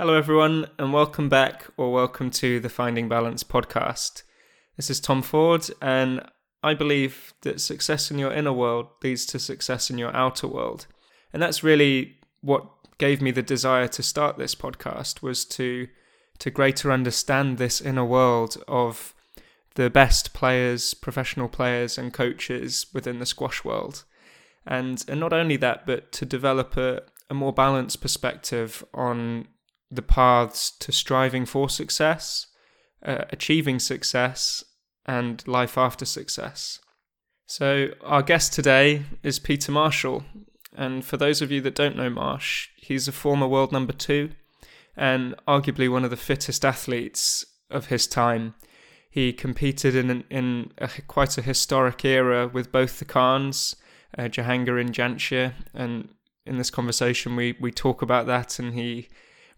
Hello, everyone, and welcome back or welcome to the Finding Balance podcast. This is Tom Ford, and I believe that success in your inner world leads to success in your outer world. And that's really what gave me the desire to start this podcast was to to greater understand this inner world of the best players, professional players and coaches within the squash world. And and not only that, but to develop a, a more balanced perspective on the paths to striving for success, uh, achieving success, and life after success. So, our guest today is Peter Marshall. And for those of you that don't know Marsh, he's a former world number two and arguably one of the fittest athletes of his time. He competed in, in a, quite a historic era with both the Khans, uh, Jahangir and Jansher. And in this conversation, we, we talk about that, and he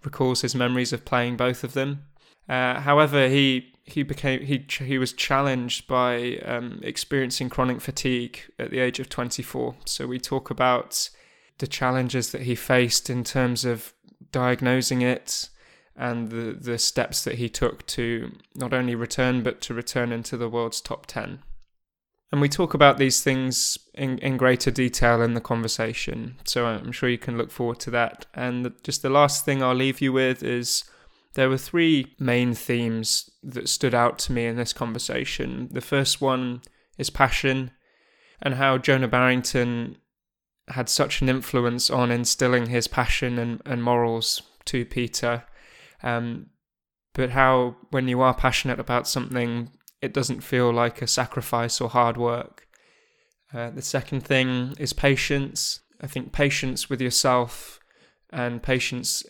recalls his memories of playing both of them. Uh, however, he he became he he was challenged by um, experiencing chronic fatigue at the age of 24. So we talk about the challenges that he faced in terms of diagnosing it and the the steps that he took to not only return but to return into the world's top 10. And we talk about these things in, in greater detail in the conversation. So I'm sure you can look forward to that. And just the last thing I'll leave you with is there were three main themes that stood out to me in this conversation. The first one is passion and how Jonah Barrington had such an influence on instilling his passion and, and morals to Peter. Um, but how, when you are passionate about something, it doesn't feel like a sacrifice or hard work. Uh, the second thing is patience. I think patience with yourself and patience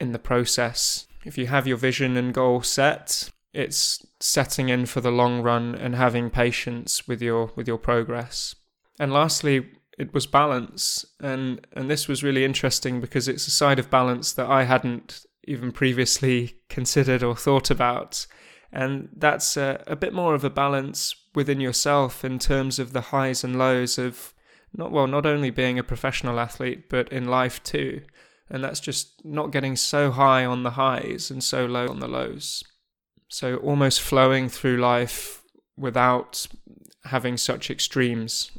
in the process. If you have your vision and goal set, it's setting in for the long run and having patience with your with your progress. And lastly, it was balance, and and this was really interesting because it's a side of balance that I hadn't even previously considered or thought about. And that's a, a bit more of a balance within yourself in terms of the highs and lows of not well, not only being a professional athlete, but in life too. And that's just not getting so high on the highs and so low on the lows. So almost flowing through life without having such extremes.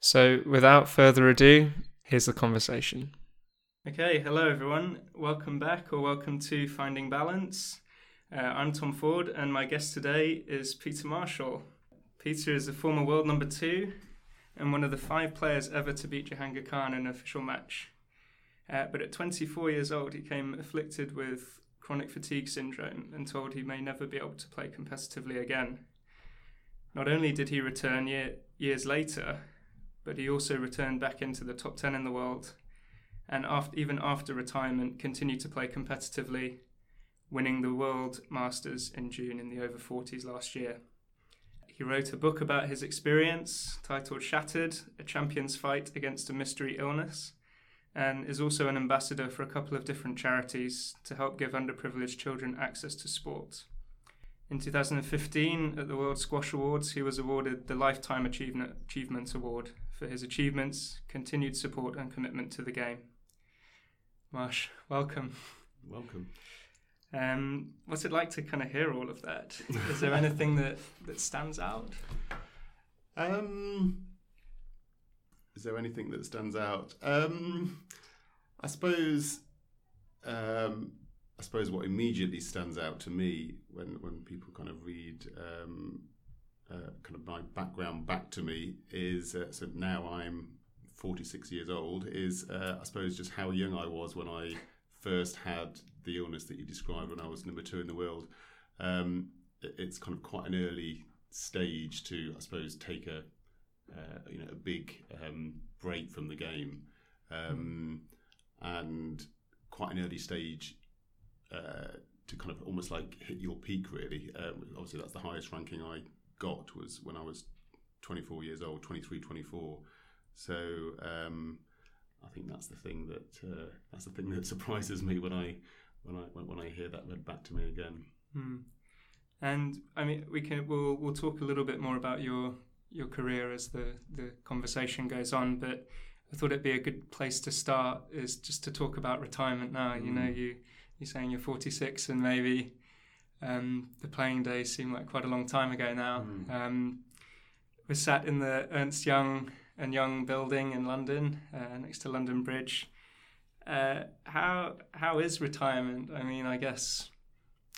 So without further ado, here's the conversation. Okay, hello everyone. Welcome back or welcome to Finding Balance. Uh, I'm Tom Ford, and my guest today is Peter Marshall. Peter is a former world number two and one of the five players ever to beat Jahangir Khan in an official match. Uh, but at 24 years old, he came afflicted with chronic fatigue syndrome and told he may never be able to play competitively again. Not only did he return year, years later, but he also returned back into the top 10 in the world and after, even after retirement continued to play competitively winning the World Masters in June in the over 40s last year. He wrote a book about his experience titled Shattered A Champion's Fight Against a Mystery Illness, and is also an ambassador for a couple of different charities to help give underprivileged children access to sport. In 2015, at the World Squash Awards, he was awarded the Lifetime Achievement, Award for his achievements, continued support, and commitment to the game. Marsh, welcome. Welcome. Um, what's it like to kind of hear all of that? Is there anything that, that stands out? Um, is there anything that stands out? Um, I suppose. Um, I suppose what immediately stands out to me when when people kind of read um, uh, kind of my background back to me is uh, so now I'm 46 years old is uh, I suppose just how young I was when I first had the illness that you described when I was number two in the world. Um, it's kind of quite an early stage to, I suppose, take a uh, you know a big um, break from the game, um, and quite an early stage uh, to kind of almost like hit your peak. Really, um, obviously that's the highest ranking I got was when I was 24 years old, 23, 24. So um, I think that's the thing that uh, that's the thing that surprises me when I when I when, I hear that read back to me again. Hmm. And I mean, we can we'll we'll talk a little bit more about your your career as the the conversation goes on, but I thought it'd be a good place to start is just to talk about retirement now. Mm. You know, hmm. you you're saying you're 46 and maybe um, the playing days seem like quite a long time ago now. Mm. Um, we're sat in the Ernst Young and Young building in London, uh, next to London Bridge. Uh, how how is retirement? I mean, I guess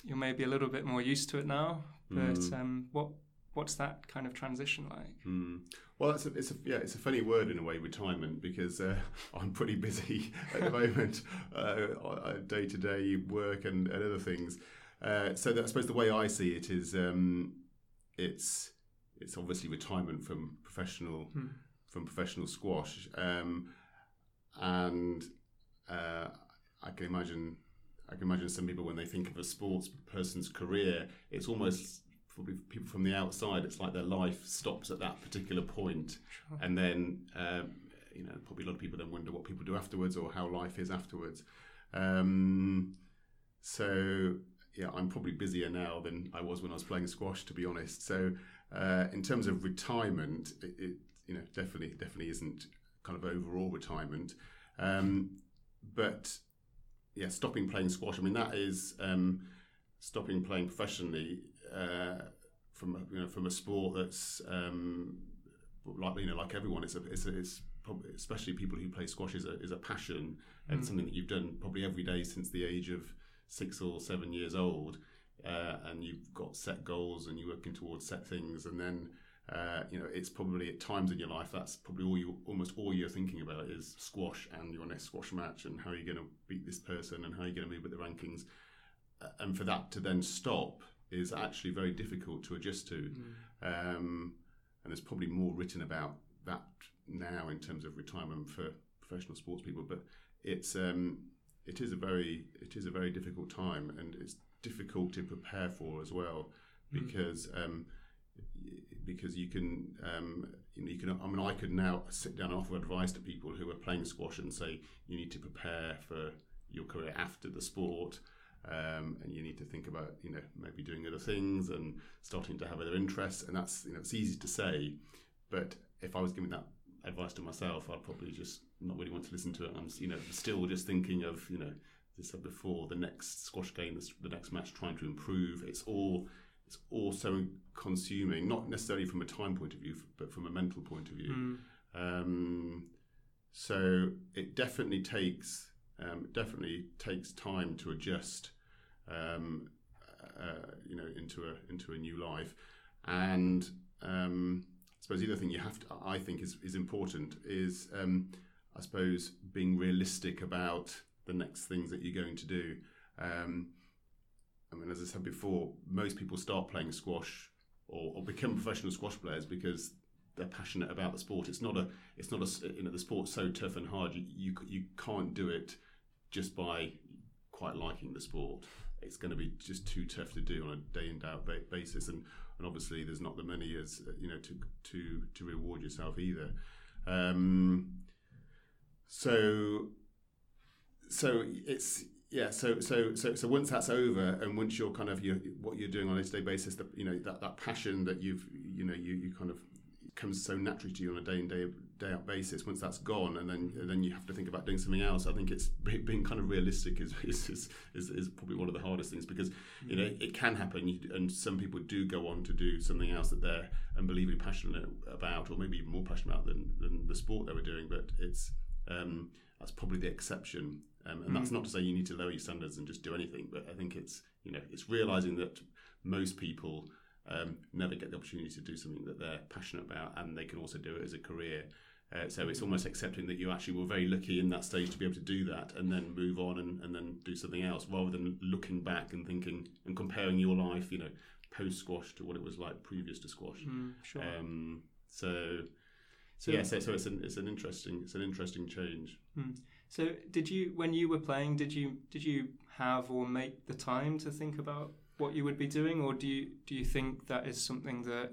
you're maybe a little bit more used to it now, but Mm. um, what what's that kind of transition like? Mm. Well, it's a, it's a yeah, it's a funny word in a way, retirement, because uh, I'm pretty busy at the moment, uh, day to day work and, and other things. Uh, so that, I suppose the way I see it is, um, it's it's obviously retirement from professional Hmm. from professional squash, um, and uh, I can imagine I can imagine some people when they think of a sports person's career, it's almost probably people from the outside, it's like their life stops at that particular point, Sure. and then um, you know probably a lot of people then wonder what people do afterwards or how life is afterwards. Um, so yeah, I'm probably busier now than I was when I was playing squash, to be honest. So uh, in terms of retirement, it, it you know definitely definitely isn't kind of overall retirement, um, but yeah, stopping playing squash. I mean that is um, stopping playing professionally uh, from you know from a sport that's um, like you know like everyone. It's a it's a, it's probably especially people who play squash is a is a passion and Mm. something that you've done probably every day since the age of six or seven years old, uh, and you've got set goals and you're working towards set things, and then uh, you know it's probably at times in your life that's probably all you almost all you're thinking about is squash and your next squash match and how you're going to beat this person and how you're going to move with the rankings, Uh, and for that to then stop is actually very difficult to adjust to. Mm. Um, and there's probably more written about that now in terms of retirement for professional sports people. But it's um, it is a very it is a very difficult time, and it's difficult to prepare for as well Mm. because um, y- because you can um, you, know, you can I mean I could now sit down and offer advice to people who are playing squash and say you need to prepare for your career after the sport. Um, and you need to think about, you know, maybe doing other things and starting to have other interests. And that's, you know, it's easy to say, but if I was giving that advice to myself, I'd probably just not really want to listen to it. I'm, you know, still just thinking of, you know, as I said before, the next squash game, the, the next match, trying to improve. It's all, it's all so consuming, not necessarily from a time point of view, but from a mental point of view. Mm. Um, so it definitely takes um, definitely takes time to adjust, um, uh, you know, into a into a new life. And um, I suppose the other thing you have to, I think, is is important is um, I suppose being realistic about the next things that you're going to do. Um, I mean, as I said before, most people start playing squash or, or become professional squash players because they're passionate about the sport. It's not a, it's not a, you know, the sport's so tough and hard. You, you, you can't do it just by quite liking the sport. It's going to be just too tough to do on a day in day out ba- basis, and and obviously there's not the money as you know to to to reward yourself either. Um, so so it's yeah so so so so once that's over and once you're kind of you what you're doing on a day-to-day basis that you know that, that passion that you've you know you, you kind of comes so naturally to you on a day in day day out basis once that's gone and then and then you have to think about doing something else i think it's being kind of realistic is is, is is probably one of the hardest things because you know it can happen. And some people do go on to do something else that they're unbelievably passionate about or maybe even more passionate about than, than the sport they were doing but it's um, that's probably the exception um, and that's Mm. not to say you need to lower your standards and just do anything but i think it's you know it's realizing that most people um, never get the opportunity to do something that they're passionate about and they can also do it as a career. Uh, so it's almost accepting that you actually were very lucky in that stage to be able to do that and then move on and, and then do something else rather than looking back and thinking and comparing your life you know post squash to what it was like previous to squash. Mm, sure. um, so so, yeah so, so it's an it's an interesting it's an interesting change so did you, when you were playing, did you did you have or make the time to think about what you would be doing, or do you do you think that is something that,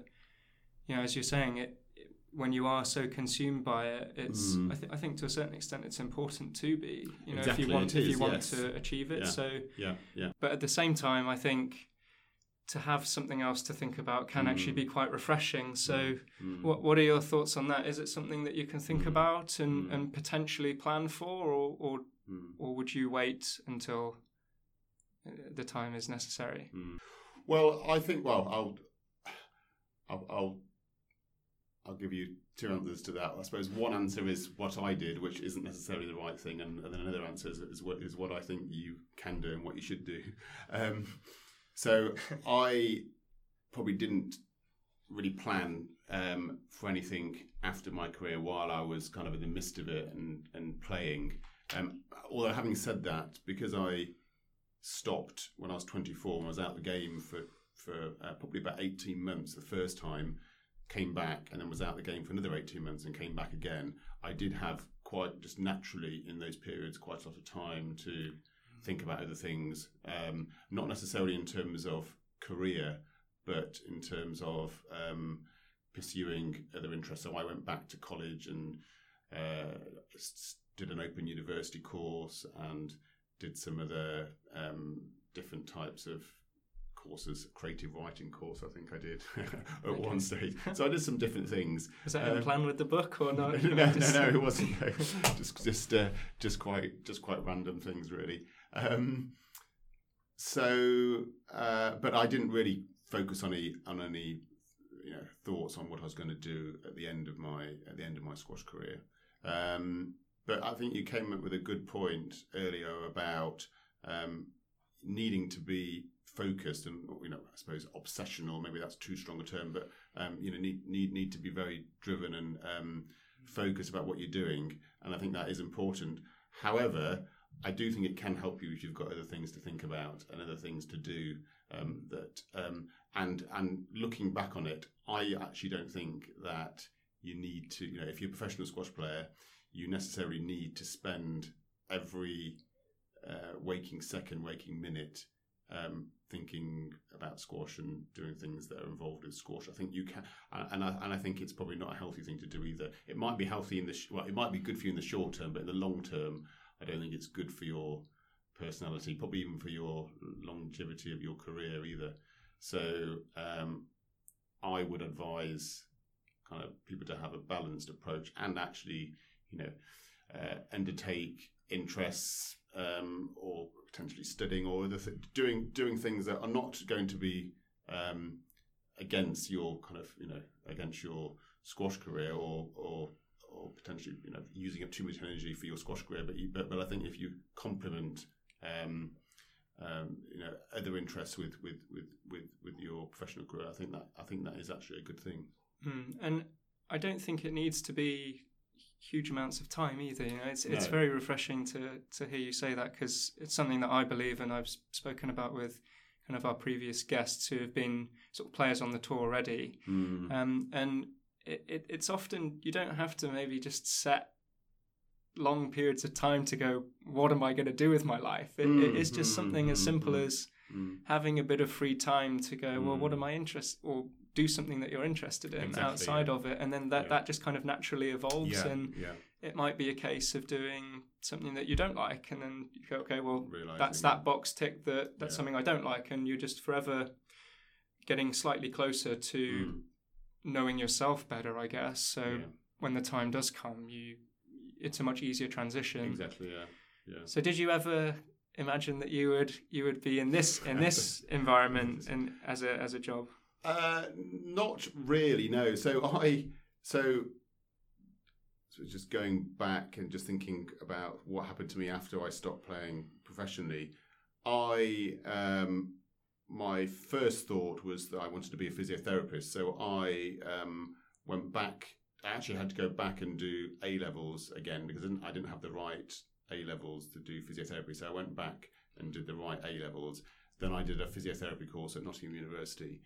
you know, as you're saying it, it- when you are so consumed by it, it's Mm. I, th- I think to a certain extent it's important to be, you know, Exactly, if you want it if you want yes. to achieve it. Yeah. So, yeah yeah but at the same time, I think to have something else to think about can actually Mm. be quite refreshing. So. Mm. What What are your thoughts on that? Is it something that you can think Mm. about and, Mm. and potentially plan for, or, or Mm. or would you wait until the time is necessary? Mm. Well, I think. Well, I'll, I'll, I'll, I'll give you two answers to that. I suppose one answer is what I did, which isn't necessarily the right thing, and, and then another answer is, is what is what I think you can do and what you should do. Um, so I probably didn't really plan um, for anything after my career while I was kind of in the midst of it and and playing. Um, although having said that, because I stopped when I was 24 and I was out the game for for uh, probably about 18 months the first time, came back and then was out the game for another 18 months and came back again. I did have quite just naturally in those periods quite a lot of time to think about other things, um, not necessarily in terms of career, but in terms of um, pursuing other interests. So I went back to college and uh, did an open university course and did some other um, different types of courses, creative writing course. I think I did at okay. one stage. So I did some different things. Was that um, in plan with the book or not? no, no, no, it wasn't. No. just, just, uh, just quite, just quite random things, really. Um, so, uh, but I didn't really focus on any on any you know thoughts on what I was going to do at the end of my at the end of my squash career. Um, but I think you came up with a good point earlier about um, needing to be focused and you know I suppose obsessional maybe that's too strong a term but um, you know need need need to be very driven and um, focused about what you're doing and I think that is important however I do think it can help you if you've got other things to think about and other things to do um, that um, and and looking back on it I actually don't think that you need to you know if you're a professional squash player you necessarily need to spend every uh, waking second, waking minute um, thinking about squash and doing things that are involved with squash. I think you can, and I, and I think it's probably not a healthy thing to do either. It might be healthy in the well, it might be good for you in the short term, but in the long term, I don't think it's good for your personality, probably even for your longevity of your career either. So um, I would advise kind of people to have a balanced approach and actually you know, uh, undertake interests um, or potentially studying or other th- doing doing things that are not going to be um, against your kind of you know against your squash career or or or potentially you know using up too much energy for your squash career. But you, but, but I think if you complement um, um, you know other interests with, with with with with your professional career, I think that I think that is actually a good thing. Mm, and I don't think it needs to be huge amounts of time either. You know, it's no. it's very refreshing to to hear you say that because it's something that I believe and I've spoken about with kind of our previous guests who have been sort of players on the tour already. Mm. Um, and it, it, it's often you don't have to maybe just set long periods of time to go. What am I going to do with my life? It, mm. it's just something as simple mm-hmm. as mm. having a bit of free time to go. Well, what am I interested or do something that you're interested in exactly, outside yeah. of it and then that, yeah. that just kind of naturally evolves yeah, and it might be a case of doing something that you don't like and then you go okay well Realizing that's that box tick that that's something i don't like and you're just forever getting slightly closer to Mm. Knowing yourself better i guess so when the time does come you it's a much easier transition exactly yeah yeah so did you ever imagine that you would you would be in this in this environment and as a as a job Uh, not really. No. So I so so just going back and just thinking about what happened to me after I stopped playing professionally. I um, my first thought was that I wanted to be a physiotherapist. So I um, went back. I actually had to go back and do A levels again because I didn't, have the right A levels to do physiotherapy. So I went back and did the right A levels. Then I did a physiotherapy course at Nottingham University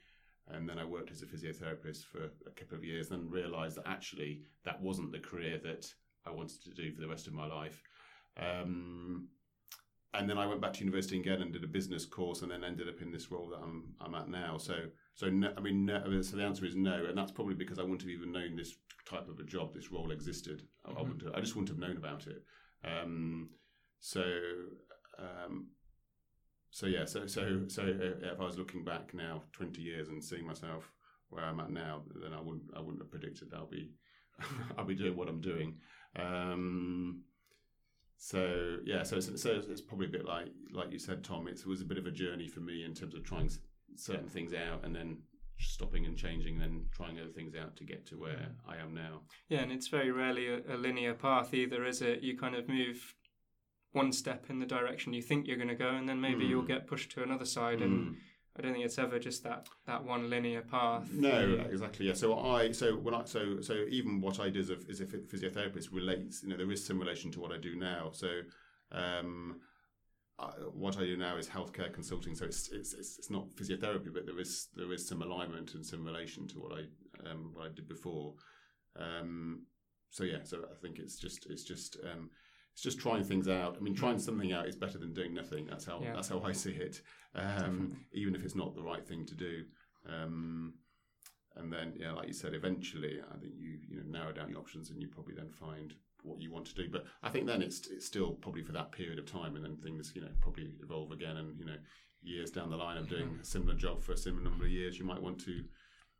and then I worked as a physiotherapist for a couple of years, and realised that actually that wasn't the career that I wanted to do for the rest of my life. Um, and then I went back to university again and did a business course, and then ended up in this role that I'm I'm at now. So so no, I mean, no, so the answer is no, and that's probably because I wouldn't have even known this type of a job, this role existed. I, mm-hmm. I wouldn't. Have, I just wouldn't have known about it. Um, so um, so yeah, so so so if I was looking back now, twenty years, and seeing myself where I'm at now, then I wouldn't I wouldn't have predicted I'll be I'll be doing what I'm doing. Um, so yeah, so it's, so it's probably a bit like like you said, Tom. It was a bit of a journey for me in terms of trying certain things out and then stopping and changing, then trying other things out to get to where I am now. Yeah, and it's very rarely a, a linear path either, is it? You kind of move one step in the direction you think you're going to go, and then maybe mm. you'll get pushed to another side. And mm. I don't think it's ever just that that one linear path. No, exactly. Yeah. So I so when I so so even what I do as a, as a physiotherapist relates. You know, there is some relation to what I do now. So. Um, uh, what I do now is healthcare consulting, so it's, it's it's not physiotherapy, but there is there is some alignment and some relation to what I um, what I did before. Um, so yeah, so I think it's just it's just um, it's just trying things out. I mean, trying something out is better than doing nothing. That's how yeah. that's how I see it. Um, even if it's not the right thing to do. Um, and then, yeah, like you said, eventually, I think you you know narrow down your options, and you probably then find what you want to do. But I think then it's it's still probably for that period of time, and then things you know probably evolve again, and you know years down the line of doing mm-hmm. a similar job for a similar number of years, you might want to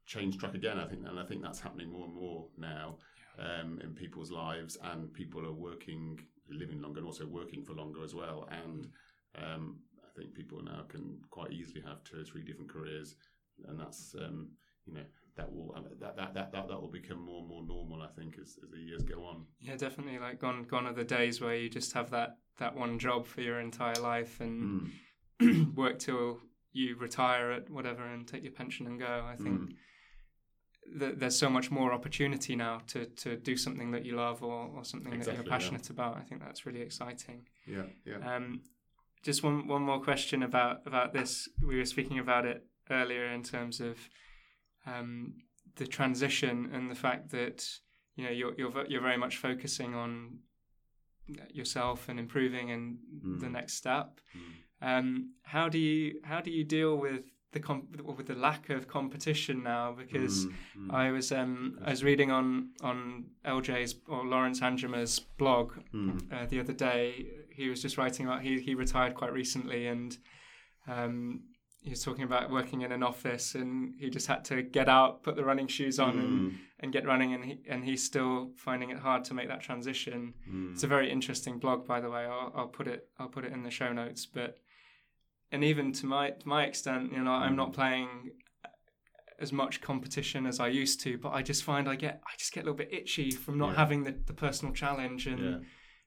change track again. I think, and I think that's happening more and more now um, in people's lives, and people are working, living longer, and also working for longer as well. And um, I think people now can quite easily have two or three different careers, and that's um, you know that will uh, that, that that that that will become more and more normal. I think as, as the years go on. Yeah, definitely. Like gone gone are the days where you just have that that one job for your entire life and mm. work till you retire at whatever and take your pension and go. I think. Mm. That there's so much more opportunity now to, to do something that you love or, or something exactly, that you're passionate yeah. about. I think that's really exciting. Yeah, yeah. Um, just one one more question about about this. We were speaking about it earlier in terms of um, the transition and the fact that you know you're you're you're very much focusing on yourself and improving and mm. the next step. Mm. Um, how do you how do you deal with the comp- with the lack of competition now? Because mm. I was um, I was reading on on LJ's or Laurens Anjema's blog mm. uh, the other day. He was just writing about he he retired quite recently and. Um, he was talking about working in an office and he just had to get out, put the running shoes on, mm. and, and get running, and he and he's still finding it hard to make that transition. Mm. It's a very interesting blog, by the way. I'll, I'll put it I'll put it in the show notes. But and even to my to my extent, you know. I'm not mm. playing as much competition as I used to, but I just find I get I just get a little bit itchy from not yeah. having the, the personal challenge, and yeah.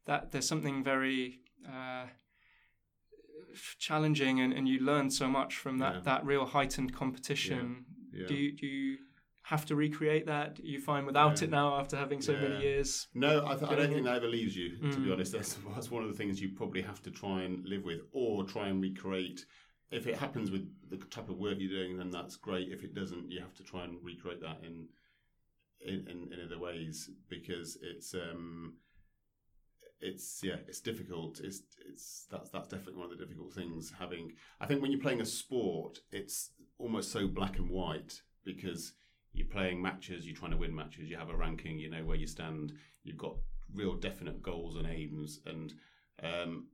that there's something very uh, challenging and, and you learn so much from that, yeah. that real heightened competition. Do, you, do you have to recreate that? You find without it now after having so many years? No, I, th- I don't think that ever leaves you, to mm. be honest. That's, that's one of the things you probably have to try and live with or try and recreate. If it happens with the type of work you're doing, then that's great. If it doesn't, you have to try and recreate that in in, in, in other ways because it's um, it's yeah, it's difficult. It's it's that's that's definitely one of the difficult things. Having I think when you're playing a sport, it's almost so black and white because you're playing matches, you're trying to win matches, you have a ranking, you know where you stand, you've got real definite goals and aims, and um,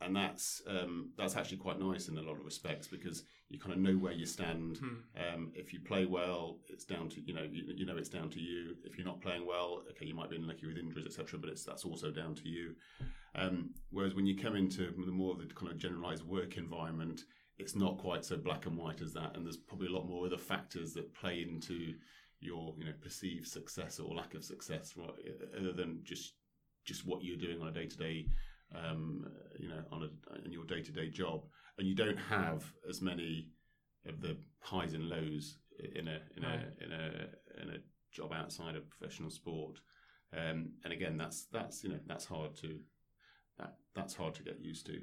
and that's um, that's actually quite nice in a lot of respects because you kind of know where you stand. Hmm. Um, if you play well, it's down to you know you, you, know it's down to you. If you're not playing well, okay, you might be unlucky with injuries, etc. But it's that's also down to you. Um, whereas when you come into the more of the kind of generalized work environment, it's not quite so black and white as that, and there's probably a lot more other factors that play into your you know perceived success or lack of success, right? Other than just just what you're doing on a day to day um, you know, on a in your day to day job, and you don't have as many of the highs and lows in a in right. a in a in a job outside of professional sport. Um, and again, that's that's you know that's hard to that that's hard to get used to.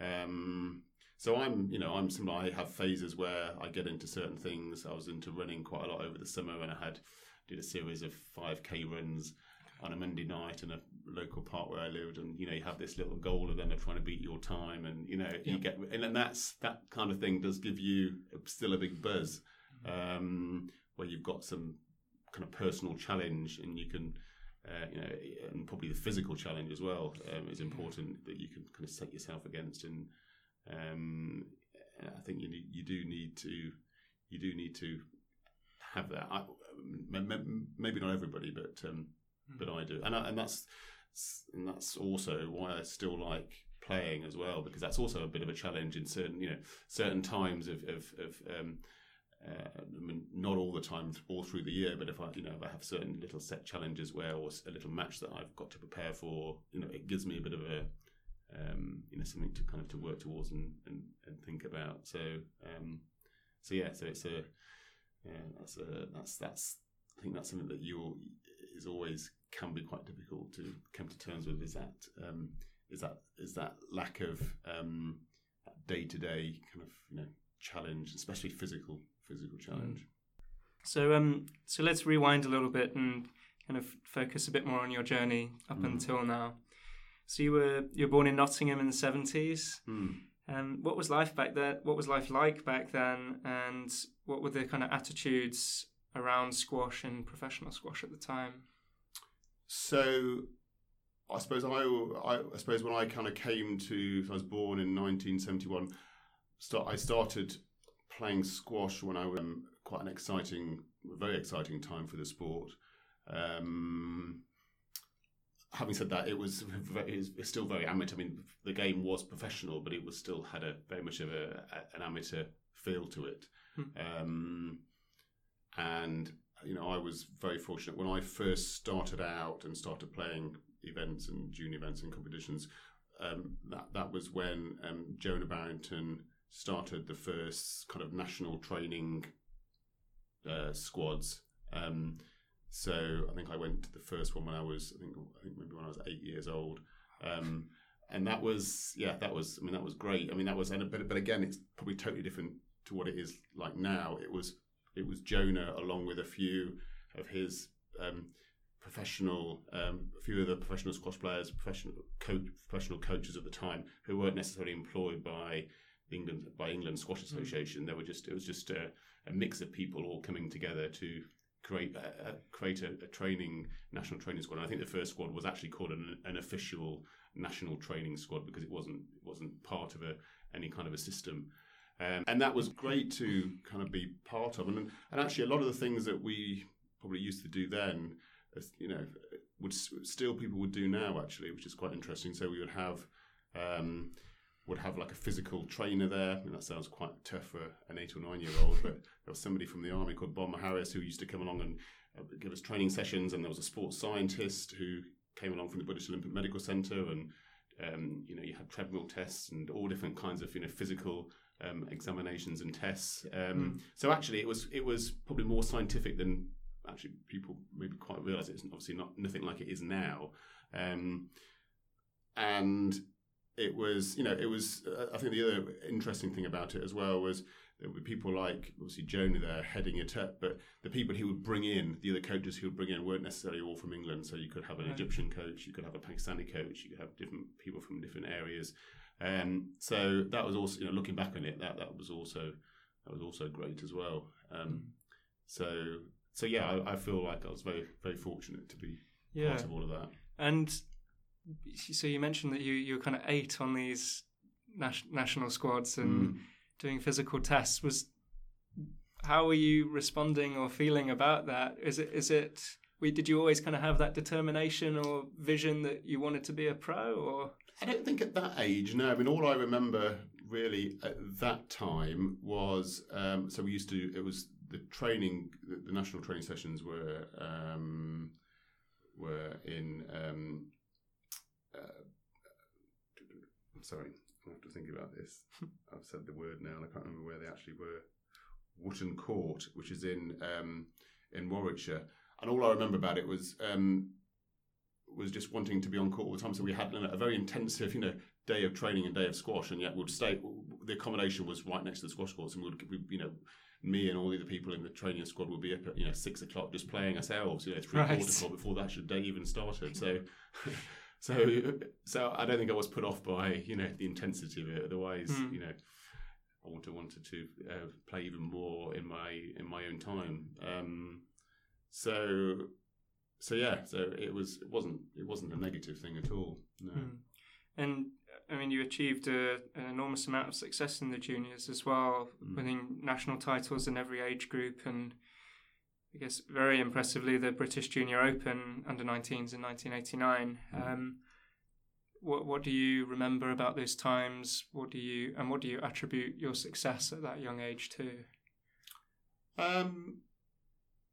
Um, so I'm you know I'm similar. I have phases where I get into certain things. I was into running quite a lot over the summer, and I had did a series of 5k runs on a Monday night in a local park where I lived, and you know you have this little goal of them of trying to beat your time, and you know yeah. you get and that's that kind of thing does give you still a big buzz, um, where you've got some kind of personal challenge, and you can. Uh, you know, and probably the physical challenge as well um, is important that you can kind of set yourself against, and um, I think you need, you do need to you do need to have that. I, maybe not everybody, but um, but I do, and I, and that's that's and that's also why I still like playing as well because that's also a bit of a challenge in certain you know certain times of of, of um, uh, I mean, not all the time, all through the year, but if I, you know, if I have certain little set challenges where, or a little match that I've got to prepare for, you know, it gives me a bit of a, um, you know, something to kind of to work towards and and, and think about. So, um, so yeah, so it's a, yeah, that's a, that's that's, I think that's something that you is always can be quite difficult to come to terms with. Is that, um, is that, is that lack of um, day to day kind of, you know, challenge, especially physical physical challenge. So um, so let's rewind a little bit and kind of focus a bit more on your journey up Mm. until now. So you were you were born in Nottingham in the seventies. Hmm. Um, what was life back then? What was life like back then? And what were the kind of attitudes around squash and professional squash at the time? So, I suppose I, I, I suppose when I kind of came to, I was born in 1971. Start, I started playing squash when I was um, quite an exciting, very exciting time for the sport. Um, having said that, it was it's still very amateur. I mean, the game was professional, but it was still had a very much of a, a- an amateur feel to it. Hmm. Um, and you know, I was very fortunate when I first started out and started playing events and junior events and competitions. Um, that that was when um, Jonah Barrington started the first kind of national training uh, squads. Um, so I think I went to the first one when I was I think I think maybe when I was eight years old. Um, and that was yeah that was I mean that was great. I mean that was and but but again it's probably totally different to what it is like now. It was it was Jonah along with a few of his um, professional, um, a few of the professional squash players, professional coach, professional coaches at the time who weren't necessarily employed by England by England Squash Association. They were just it was just a, a mix of people all coming together to create a, create a, a training national training squad. And I think the first squad was actually called an, an official national training squad because it wasn't it wasn't part of a any kind of a system. Um, and that was great to kind of be part of. And, and actually, a lot of the things that we probably used to do then, you know, would still people would do now actually, which is quite interesting. So we would have um, would have like a physical trainer there. I mean, that sounds quite tough for an eight or nine year old, but there was somebody from the army called Bomber Harris who used to come along and uh, give us training sessions, and there was a sports scientist who came along from the British Olympic Medical Centre, and um, you know you had treadmill tests and all different kinds of you know physical um, examinations and tests. Um, So actually, it was it was probably more scientific than actually people maybe quite realise. It's obviously not nothing like it is now, um, and it was you know it was. Uh, I think the other interesting thing about it as well was there were people like obviously Jonah there heading it up, but the people he would bring in, the other coaches he would bring in, weren't necessarily all from England. So you could have an Right. Egyptian coach, you could have a Pakistani coach, you could have different people from different areas. Um, so that was also, you know, looking back on it, that that was also that was also great as well. Um, so so yeah, I, I feel like I was very very fortunate to be Yeah. part of all of that. And so you mentioned that you you were kind of eight on these nas- national squads and Mm. doing physical tests. Was how were you responding or feeling about that? Is it is it? We, did you always kind of have that determination or vision that you wanted to be a pro, or I don't think at that age, no. I mean, all I remember really at that time was um, so we used to. It was the training. The, the national training sessions were um, were in. Um, uh, sorry, I have to think about this. I've said the word now, and I can't remember where they actually were. Wootton Court, which is in um, in Warwickshire, and all I remember about it was um, was just wanting to be on court all the time. So we had a very intensive, you know, day of training and day of squash, and yet we'd stay. The accommodation was right next to the squash courts, and we'd, we, you know, me and all the other people in the training squad would be up at you know six o'clock just playing ourselves, you know, three Right. quarter o'clock before the actual day even started. So. So, so I don't think I was put off by you know the intensity of it. Otherwise, Hmm. you know, I would have wanted to uh, play even more in my in my own time. Um, so, so yeah, so it was it wasn't it wasn't a negative thing at all. No. Hmm. And I mean, you achieved a, an enormous amount of success in the juniors as well, Mm. winning national titles in every age group. And I guess very impressively the British Junior Open under 19s in 1989. Um, what what do you remember about those times? What do you and what do you attribute your success at that young age to? Um,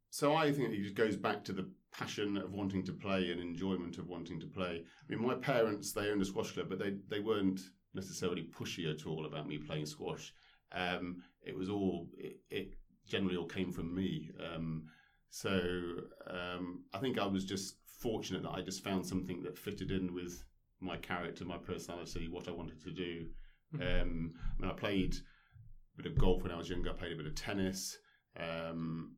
so I think it just goes back to the passion of wanting to play and enjoyment of wanting to play. I mean, my parents they owned a squash club, but they they weren't necessarily pushy at all about me playing squash. Um, it was all it, it, generally all came from me. Um, so um, I think I was just fortunate that I just found something that fitted in with my character, my personality, what I wanted to do. Mm-hmm. Um, I mean, I played a bit of golf when I was younger. I played a bit of tennis. Um,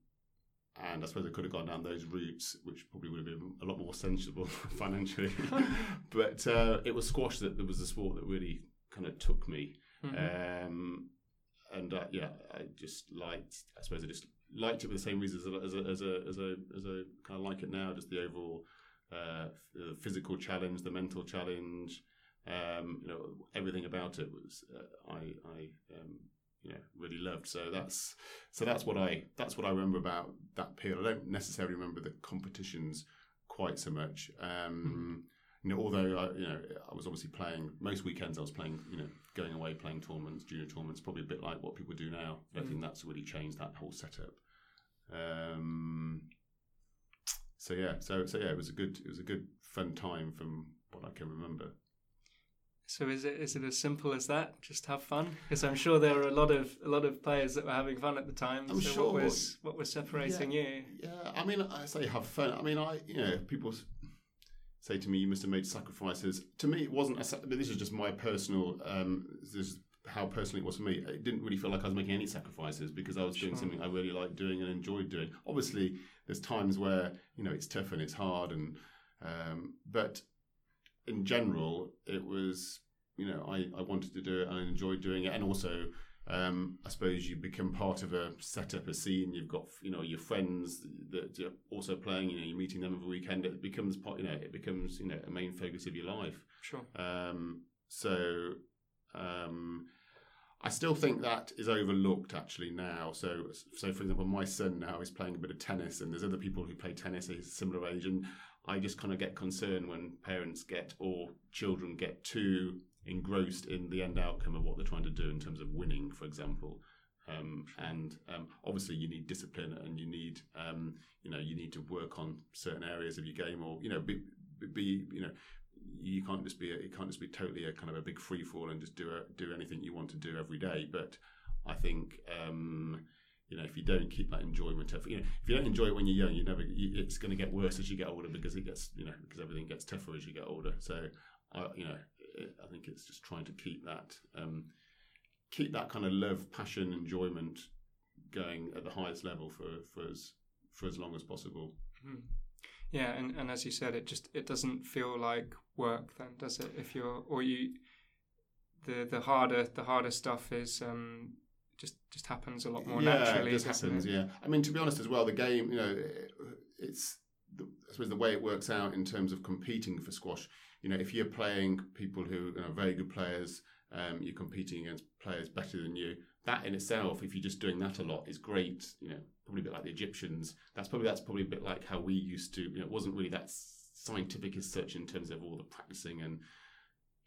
and I suppose I could have gone down those routes, which probably would have been a lot more sensible financially. but uh, it was squash that, was the sport that really kind of took me. Mhm. Um, and uh, yeah, I just liked. I suppose I just liked it for the same reasons as a as a as a as a kind of like it now. Just the overall uh, physical challenge, the mental challenge. Um, you know, everything about it was uh, I I um, you know really loved. So that's so that's what I that's what I remember about that period. I don't necessarily remember the competitions quite so much. Um, you know, although I, you know, I was obviously playing most weekends. I was playing, you know, going away playing tournaments, junior tournaments, probably a bit like what people do now. But I think that's really changed that whole setup. Um, so yeah, so so yeah, it was a good, it was a good fun time from what I can remember. So is it is it as simple as that? Just have fun? Because I'm sure there are a lot of a lot of players that were having fun at the time. I'm so sure. what was what was separating you? Yeah, I mean, I say have fun. I mean, I you know, people say to me, "You must have made sacrifices." To me, it wasn't. A, this is just my personal. Um, this is how personally it was for me. It didn't really feel like I was making any sacrifices because I was doing Sure. something I really liked doing and enjoyed doing. Obviously, there's times where you know it's tough and it's hard, and um, but in general, it was you know I, I wanted to do it and I enjoyed doing it, and also um, I suppose you become part of a setup, a scene. You've got you know your friends that you're also playing. You know you're meeting them every weekend. It becomes part. You know it becomes you know a main focus of your life. Sure. Um, so um, I still think that is overlooked actually now. So so for example, my son now is playing a bit of tennis, and there's other people who play tennis at a similar age, and I just kind of get concerned when parents get or children get too engrossed in the end outcome of what they're trying to do in terms of winning, for example. Um, and um, obviously, you need discipline, and you need um, you know you need to work on certain areas of your game, or you know be, be you know you can't just be a, it can't just be totally a kind of a big free fall and just do a, do anything you want to do every day. But I think um, you know if you don't keep that enjoyment of you know if you don't enjoy it when you're young, you never you, it's going to get worse as you get older because it gets you know because everything gets tougher as you get older. So I you know it, I think it's just trying to keep that um, keep that kind of love, passion, enjoyment going at the highest level for for as for as long as possible. Mhm. Yeah, and, and as you said, it just it doesn't feel like work then, does it? If you're or you the the harder the harder stuff is um just just happens a lot more yeah, naturally. it happens. Yeah, I mean, to be honest, as well, the game, you know, it- it's the, I suppose the way it works out in terms of competing for squash. You know, if you're playing people who are very good players, um, you're competing against players better than you. That in itself, if you're just doing that a lot, is great. You know, probably a bit like the Egyptians. That's probably that's probably a bit like how we used to. You know, it wasn't really that scientific as such in terms of all the practicing and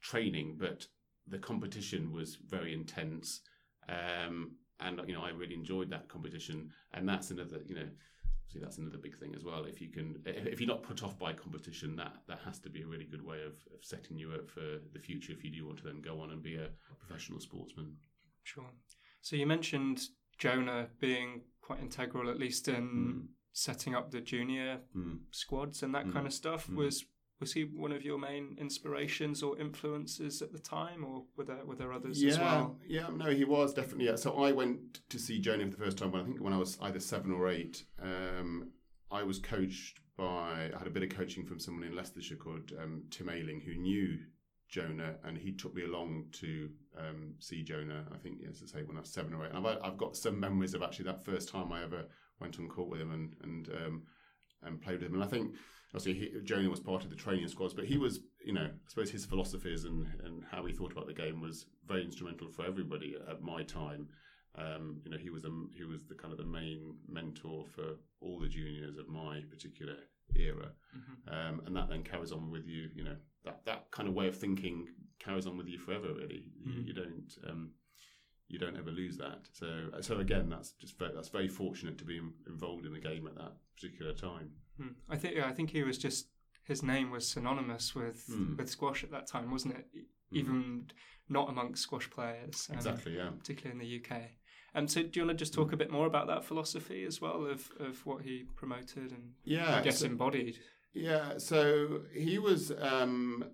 training, but the competition was very intense. Um, and you know, I really enjoyed that competition, and that's another, you know, see that's another big thing as well. If you can, if you're not put off by competition, that that has to be a really good way of, of setting you up for the future. If you do want to then go on and be a professional sportsman. Sure. So you mentioned Jonah being quite integral, at least in Mm. setting up the junior Mm. squads and that Mm. kind of stuff. Mm. Was was he one of your main inspirations or influences at the time, or were there were there others yeah, as well? Yeah, no, he was definitely. Yeah. So I went to see Jonah for the first time when I think when I was either seven or eight. Um, I was coached by I had a bit of coaching from someone in Leicestershire called um, Tim Ailing who knew Jonah, and he took me along to um, see Jonah. I think, yes, I say when I was seven or eight. And I've, I've got some memories of actually that first time I ever went on court with him and and um, and played with him. And I think obviously he, Jonah was part of the training squads, but he was, you know, I suppose his philosophies and and how he thought about the game was very instrumental for everybody at my time. Um, you know, he was a, he was the kind of the main mentor for all the juniors of my particular era, Mhm. um, and that then carries on with you. You know, that that kind of way of thinking carries on with you forever. Really, you, Mhm. you don't um, you don't ever lose that. So so again, that's just very, that's very fortunate to be in, involved in the game at that particular time. Hmm. I think yeah, I think he was just his name was synonymous with Hmm. with squash at that time, wasn't it? Mhm. Even not amongst squash players, um, Exactly, yeah. particularly in the UK. Um, so, do you want to just talk a bit more about that philosophy as well of, of what he promoted and Yeah, I guess so- embodied? Yeah, so he was um,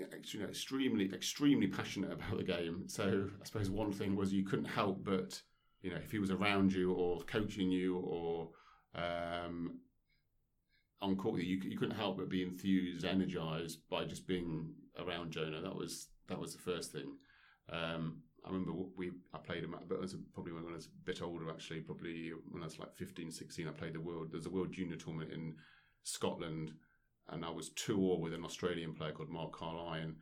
actually you know, extremely, extremely passionate about the game. So I suppose one thing was you couldn't help but, you know, if he was around you or coaching you or um, on court, you you couldn't help but be enthused, energized by just being around Jonah. That was that was the first thing. Um, I remember we I played him, but was probably when I was a bit older. Actually, probably when I was like 15, 16, I played the world. There's a world junior tournament in Scotland, and I was two all with an Australian player called Mark Carlyon,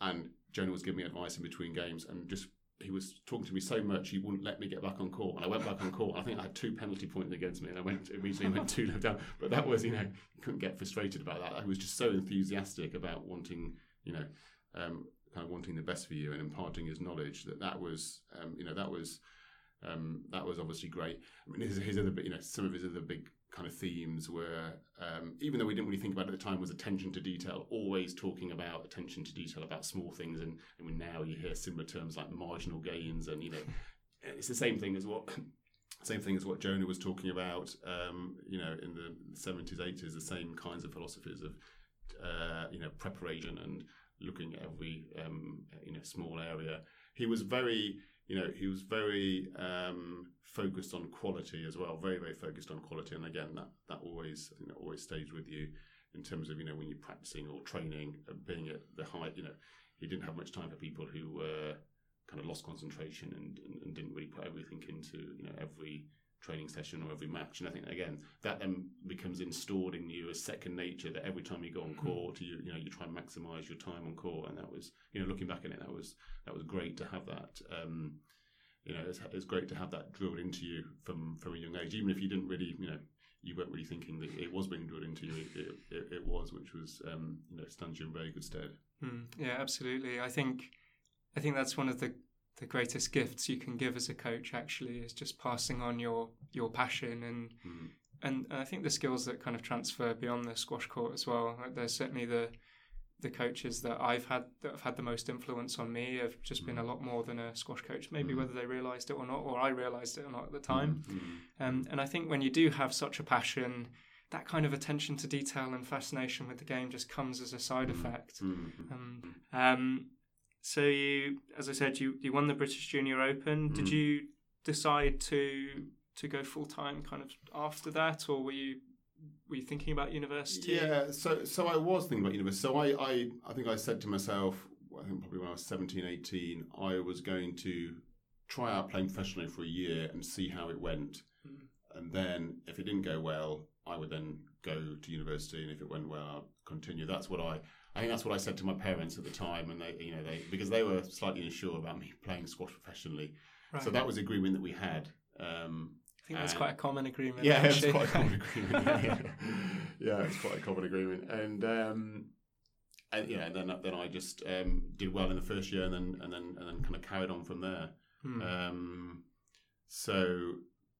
and Jonah was giving me advice in between games, and just he was talking to me so much he wouldn't let me get back on court, and I went back on court. I think I had two penalty points against me, and I went immediately went two left down. But that was you know couldn't get frustrated about that. I was just so enthusiastic about wanting you know um, kind of wanting the best for you and imparting his knowledge that that was um, you know that was um, that was obviously great. I mean, his, his other, you know, some of his other big kind of themes were, um, even though we didn't really think about it at the time, was attention to detail. Always talking about attention to detail, about small things, and, now you hear similar terms like marginal gains, and you know, it's the same thing as what. Same thing as what Jonah was talking about, um, you know, in the seventies, eighties. The same kinds of philosophies of, uh, you know, preparation and looking at every, um, you know, small area. He was very, you know, he was very um, focused on quality as well. Very, very focused on quality. And again, that that always, always stays with you in terms of you know when you're practicing or training, uh, being at the height. You know, he didn't have much time for people who were kind of lost concentration and, and, and didn't really put everything into you know every training session or every match. And I think again that then becomes installed in you as second nature. That every time you go on court, you you know you try and maximise your time on court. And that was you know looking back at it, that was that was great to have that. Um, you know, it's, it's great to have that drilled into you from from a young age, even if you didn't really you know. You weren't really thinking that it was being drilled into you. It, it, it, was, which was, um, you know, stands you in very good stead. Hmm. Yeah, absolutely. I think I think that's one of the the greatest gifts you can give as a coach. Actually, is just passing on your your passion and Mm. and, and I think the skills that kind of transfer beyond the squash court as well. Like there's certainly the the coaches that I've had that have had the most influence on me have just been a lot more than a squash coach. Maybe Mm. whether they realised it or not, or I realised it or not at the time. Mm. Um, and I think when you do have such a passion, that kind of attention to detail and fascination with the game just comes as a side effect. Mm. Um, um, so you, as I said, you, you won the British Junior Open. Did Mm. you decide to to go full time kind of after that, or were you were you thinking about university? Yeah, so so I was thinking about university. So I, I, I think I said to myself, I think probably when I was 17, 18, I was going to try out playing professionally for a year and see how it went. Mm. And then if it didn't go well, I would then go to university, and if it went well, I'd continue. That's what I. I think that's what I said to my parents at the time, and they, you know, they because they were slightly unsure about me playing squash professionally. Right. So that was the agreement that we had. Um, I think that's quite a common agreement. yeah, it's quite a common agreement. Yeah, yeah. It's quite a common agreement. And um, and yeah, then then I just um, did well in the first year, and then and then and then kind of carried on from there. Hmm. Um, so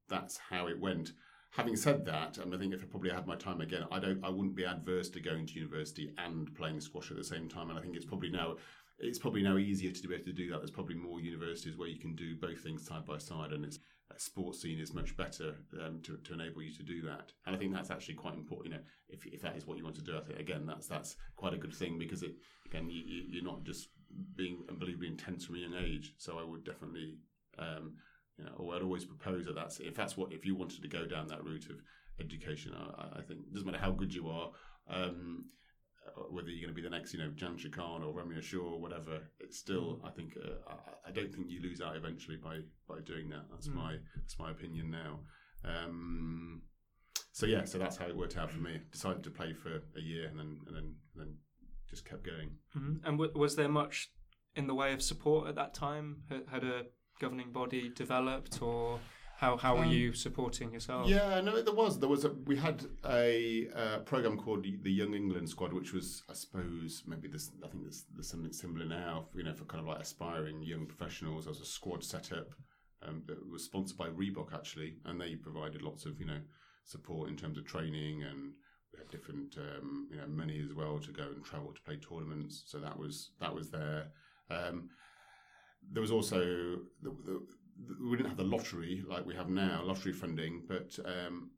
that's how it went. Having said that, um, I think if I probably had my time again, I don't, I wouldn't be adverse to going to university and playing squash at the same time. And I think it's probably now, it's probably now easier to be able to do that. There's probably more universities where you can do both things side by side, and it's sports scene is much better um, to, to enable you to do that. And I think that's actually quite important. You know, if, if that is what you want to do, I think again that's that's quite a good thing because it again you, you're not just being unbelievably intense from a young age. So I would definitely. Um, you know, or I'd always propose that that's if that's what if you wanted to go down that route of education, I, I think it doesn't matter how good you are, um, uh, whether you're going to be the next, you know, Jan Khan or Ramy Ashour or whatever. It's still, I think, uh, I, I don't think you lose out eventually by by doing that. That's Mm. my that's my opinion now. Um, so yeah, so that's how it worked out for me. Decided to play for a year and then and then and then just kept going. Mhm. And w- was there much in the way of support at that time? Had a governing body developed, or how how were Um, you supporting yourself? Yeah, no, there was. There was. A, we had a uh, program called the Young England Squad, which was, I suppose, maybe this. I think there's, there's something similar now. You know, for kind of like aspiring young professionals. There was a squad set up um, that was sponsored by Reebok actually, and they provided lots of you know support in terms of training and we had different um, you know money as well to go and travel to play tournaments. So that was that was there. Um, there was also the, the, the, we didn't have the lottery like we have now, lottery funding, but um,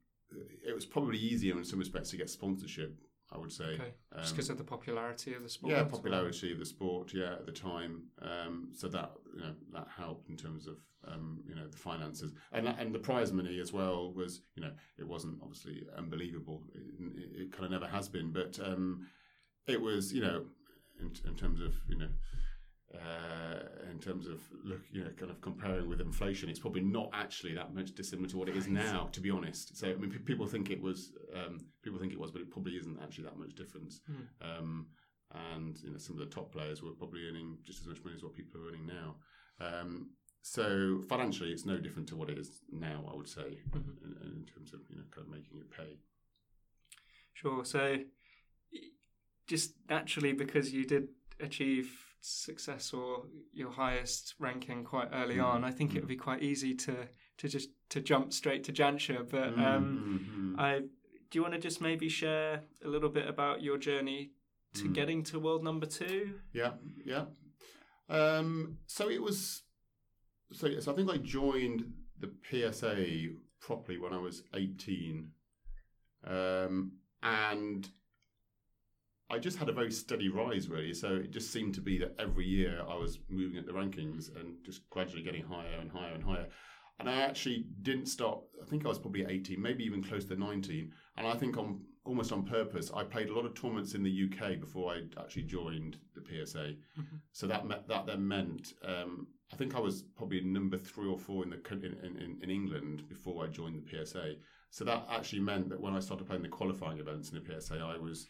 it was probably easier in some respects to get sponsorship. I would say, Okay. um, Just because of the popularity of the sport. yeah, popularity of the sport, yeah, at the time. Um, so that you know that helped in terms of um, you know the finances and and the prize money as well was you know it wasn't obviously unbelievable. It, it, it kind of never has been, but um, it was you know in, in terms of you know. Uh, in terms of look, you know, kind of comparing with inflation, it's probably not actually that much dissimilar to what it is now, to be honest. So, I mean, pe- people think it was, um, people think it was, but it probably isn't actually that much difference. Hmm. Um, and you know, some of the top players were probably earning just as much money as what people are earning now. Um, so financially, it's no different to what it is now. I would say, Mhm. in, in terms of you know, kind of making it pay. Sure. So, just naturally, because you did achieve success or your highest ranking quite early Mm, on, I think it would be quite easy to to just to jump straight to Jansher. But Mm, um, mm, mm. I do you want to just maybe share a little bit about your journey to Mm. getting to world number two? Yeah, yeah. Um, so it was. So, yes, I think I joined the PSA properly when I was eighteen, um, and I just had a very steady rise, really. So it just seemed to be that every year I was moving up the rankings and just gradually getting higher and higher and higher. And I actually didn't stop. I think I was probably eighteen, maybe even close to nineteen. And I think on almost on purpose, I played a lot of tournaments in the UK before I actually joined the PSA. Mhm. So that me- that then meant um, I think I was probably number three or four in the in, in, in England before I joined the PSA. So that actually meant that when I started playing the qualifying events in the PSA, I was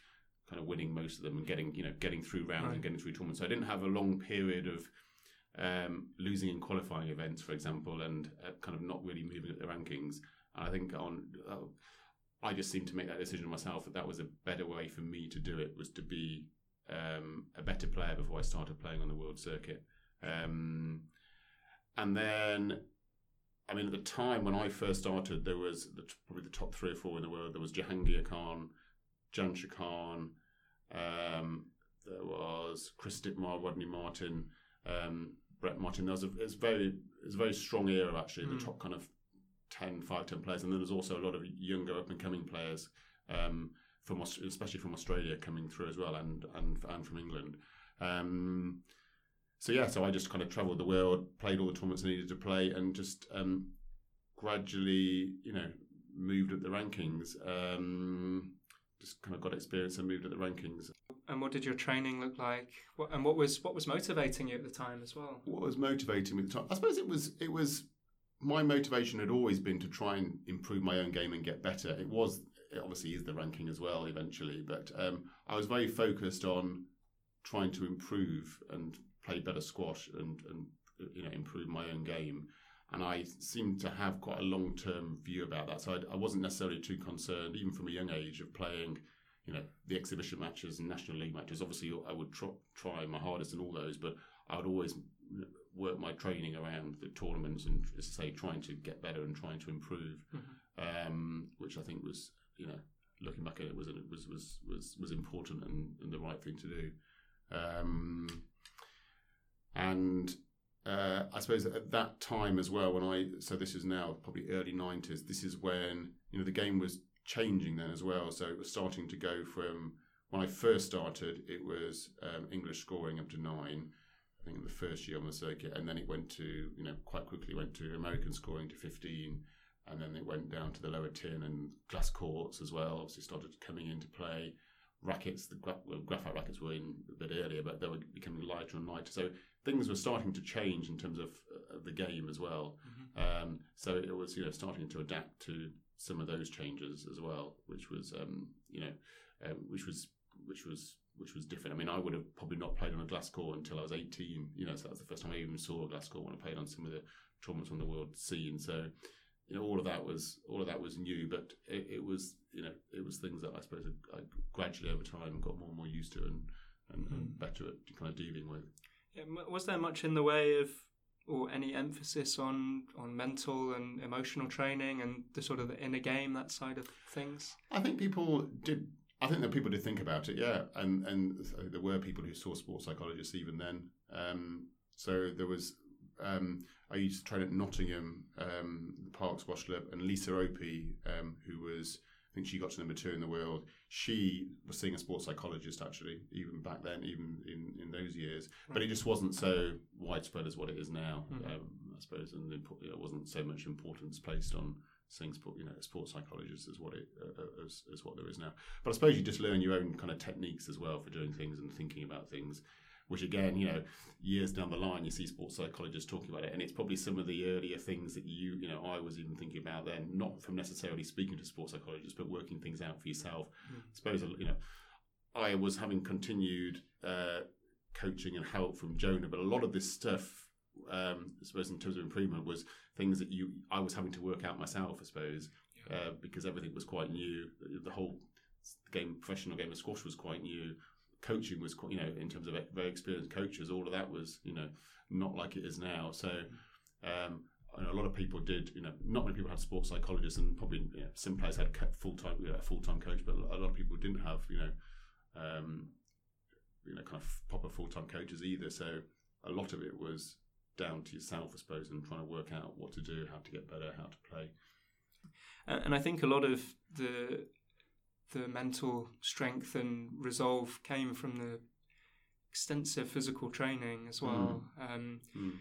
kind of winning most of them and getting you know getting through rounds Right. and getting through tournaments. So I didn't have a long period of um, losing in qualifying events, for example, and uh, kind of not really moving up the rankings. And I think on uh, I just seemed to make that decision myself that that was a better way for me to do it was to be um, a better player before I started playing on the world circuit. Um, and then, I mean, at the time when I first started, there was the, probably the top three or four in the world. There was Jahangir Khan, Jansher Khan, um, there was Chris Dittmar, Rodney Martin, um, Brett Martin. There was a, it's very it's a very strong era actually. Mm. The top kind of 10, 5, 10 players, and then there's also a lot of younger up and coming players um, from especially from Australia coming through as well, and and and from England. Um, so yeah, so I just kind of travelled the world, played all the tournaments I needed to play, and just um, gradually, you know, moved up the rankings. Um, just kind of got experience and moved at the rankings. And what did your training look like? What, and what was what was motivating you at the time as well? What was motivating me at the time? I suppose it was it was my motivation had always been to try and improve my own game and get better. It was it obviously is the ranking as well eventually, but um, I was very focused on trying to improve and play better squash and and you know improve my own game. And I seemed to have quite a long term view about that. So I, I wasn't necessarily too concerned, even from a young age, of playing you know the exhibition matches and national league matches. Obviously, I would tr- try my hardest in all those, but I would always work my training around the tournaments and, as I say, trying to get better and trying to improve, Mhm. um, which I think was you know looking back at it was was was was, was important and, and the right thing to do. Um, and uh, I suppose at that time as well, when I so this is now probably early nineties. This is when you know the game was changing then as well. So it was starting to go from when I first started, it was um, English scoring up to nine. I think in the first year on the circuit, and then it went to you know quite quickly went to American scoring to fifteen, and then it went down to the lower tin and glass courts as well. Obviously started coming into play. Rackets, the gra- well, graphite rackets were in a bit earlier, but they were becoming lighter and lighter. So things were starting to change in terms of, uh, the game as well. Um, so it was, you know, starting to adapt to some of those changes as well, which was, um, you know, um, which was which was which was different. I mean, I would have probably not played on a glass court until I was 18. You know, so that was the first time I even saw a glass court when I played on some of the tournaments on the world scene. So, you know, all of that was all of that was new, but it, it was you know it was things that I suppose I, I gradually over time got more and more used to and and, mm. and hmm. better at kind of dealing with. Was there much in the way of or any emphasis on on mental and emotional training and the sort of the inner game that side of things? I think people did. I think that people did think about it, yeah, and and there were people who saw sports psychologists even then. Um, so there was. Um, I used to train at Nottingham, um, the Park Squash and Lisa Opie, um, who was think she got to number two in the world. She was seeing a sports psychologist actually, even back then, even in, in those years. Right. But it just wasn't so widespread as what it is now, mm-hmm. um, I suppose, and it wasn't so much importance placed on seeing sport, you know, sports psychologists as what it uh, uh, as, as what there is now. But I suppose you just learn your own kind of techniques as well for doing things and thinking about things which again, you know, years down the line, you see sports psychologists talking about it, and it's probably some of the earlier things that you, you know, I was even thinking about then, not from necessarily speaking to sports psychologists, but working things out for yourself. Mm. I suppose, you know, I was having continued uh, coaching and help from Jonah, but a lot of this stuff, um, I suppose, in terms of improvement, was things that you I was having to work out myself, I suppose, yeah. uh, because everything was quite new. The whole game, professional game of squash was quite new coaching was quite, you know, in terms of very experienced coaches, all of that was, you know, not like it is now. So, um, a lot of people did, you know, not many people had sports psychologists, and probably you know, some players had full time, you know, a full time coach, but a lot of people didn't have, you know, um, you know, kind of proper full time coaches either. So, a lot of it was down to yourself, I suppose, and trying to work out what to do, how to get better, how to play. And I think a lot of the the mental strength and resolve came from the extensive physical training as well. Mm. Um, mm.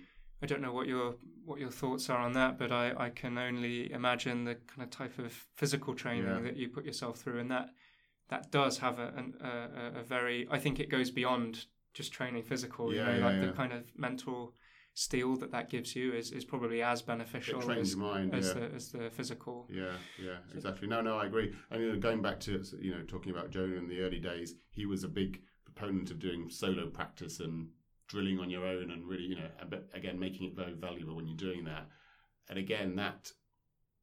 I don't know what your what your thoughts are on that, but I, I can only imagine the kind of type of physical training yeah. that you put yourself through, and that that does have a, a, a very. I think it goes beyond just training physical. Yeah, you know, yeah, like the kind of mental steel that that gives you is, is probably as beneficial as, mind, as, yeah. the, as the physical. Yeah, yeah, exactly. No, no, I agree. And you know, going back to you know talking about Jonah in the early days, he was a big proponent of doing solo practice and drilling on your own, and really you know, but again making it very valuable when you're doing that. And again, that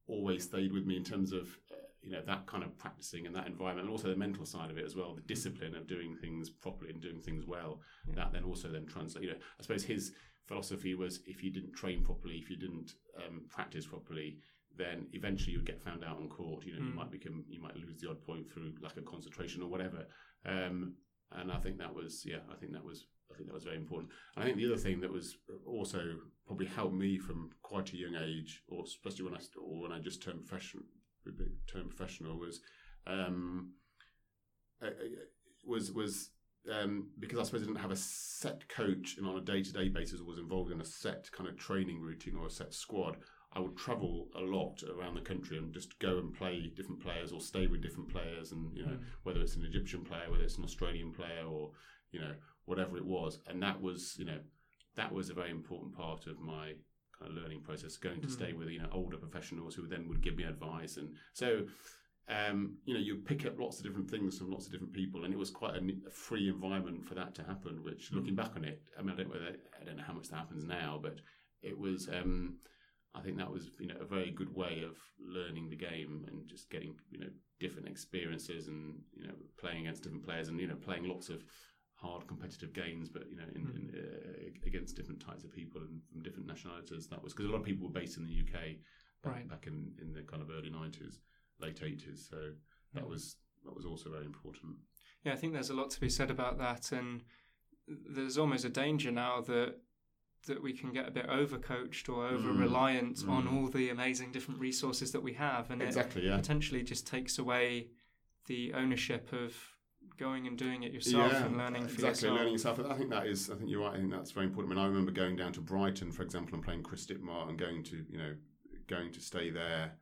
always stayed with me in terms of uh, you know that kind of practicing and that environment and also the mental side of it as well the discipline of doing things properly and doing things well yeah. that then also then translate you know i suppose his philosophy was if you didn't train properly, if you didn't um, practice properly, then eventually you'd get found out on court. You know, mm. you might become, you might lose the odd point through lack of concentration or whatever. Um, and I think that was, yeah, I think that was, I think that was very important. And I think the other thing that was also probably helped me from quite a young age, or especially when I or when I just turned professional, turned professional, was um, uh, uh, was was um, because I suppose I didn't have a set coach and on a day to day basis was involved in a set kind of training routine or a set squad, I would travel a lot around the country and just go and play different players or stay with different players. And, you know, mm. whether it's an Egyptian player, whether it's an Australian player or, you know, whatever it was. And that was, you know, that was a very important part of my kind of learning process, going to mm. stay with, you know, older professionals who then would give me advice. And so, um, you know, you pick up lots of different things from lots of different people, and it was quite a, a free environment for that to happen. Which, mm. looking back on it, I mean, I don't, whether, I don't know how much that happens now, but it was. Um, I think that was, you know, a very good way of learning the game and just getting, you know, different experiences and you know, playing against different players and you know, playing lots of hard competitive games, but you know, in, mm. in, uh, against different types of people and from different nationalities. That was because a lot of people were based in the UK back, right. back in, in the kind of early nineties late eighties. So that mm. was that was also very important. Yeah, I think there's a lot to be said about that, and there's almost a danger now that that we can get a bit overcoached or over reliant mm. on mm. all the amazing different resources that we have, and exactly, it yeah. potentially just takes away the ownership of going and doing it yourself yeah, and learning for exactly, yourself. learning yourself. I think that is. I think you're right. I think that's very important. I mean, I remember going down to Brighton, for example, and playing Chris Dittmar and going to you know going to stay there.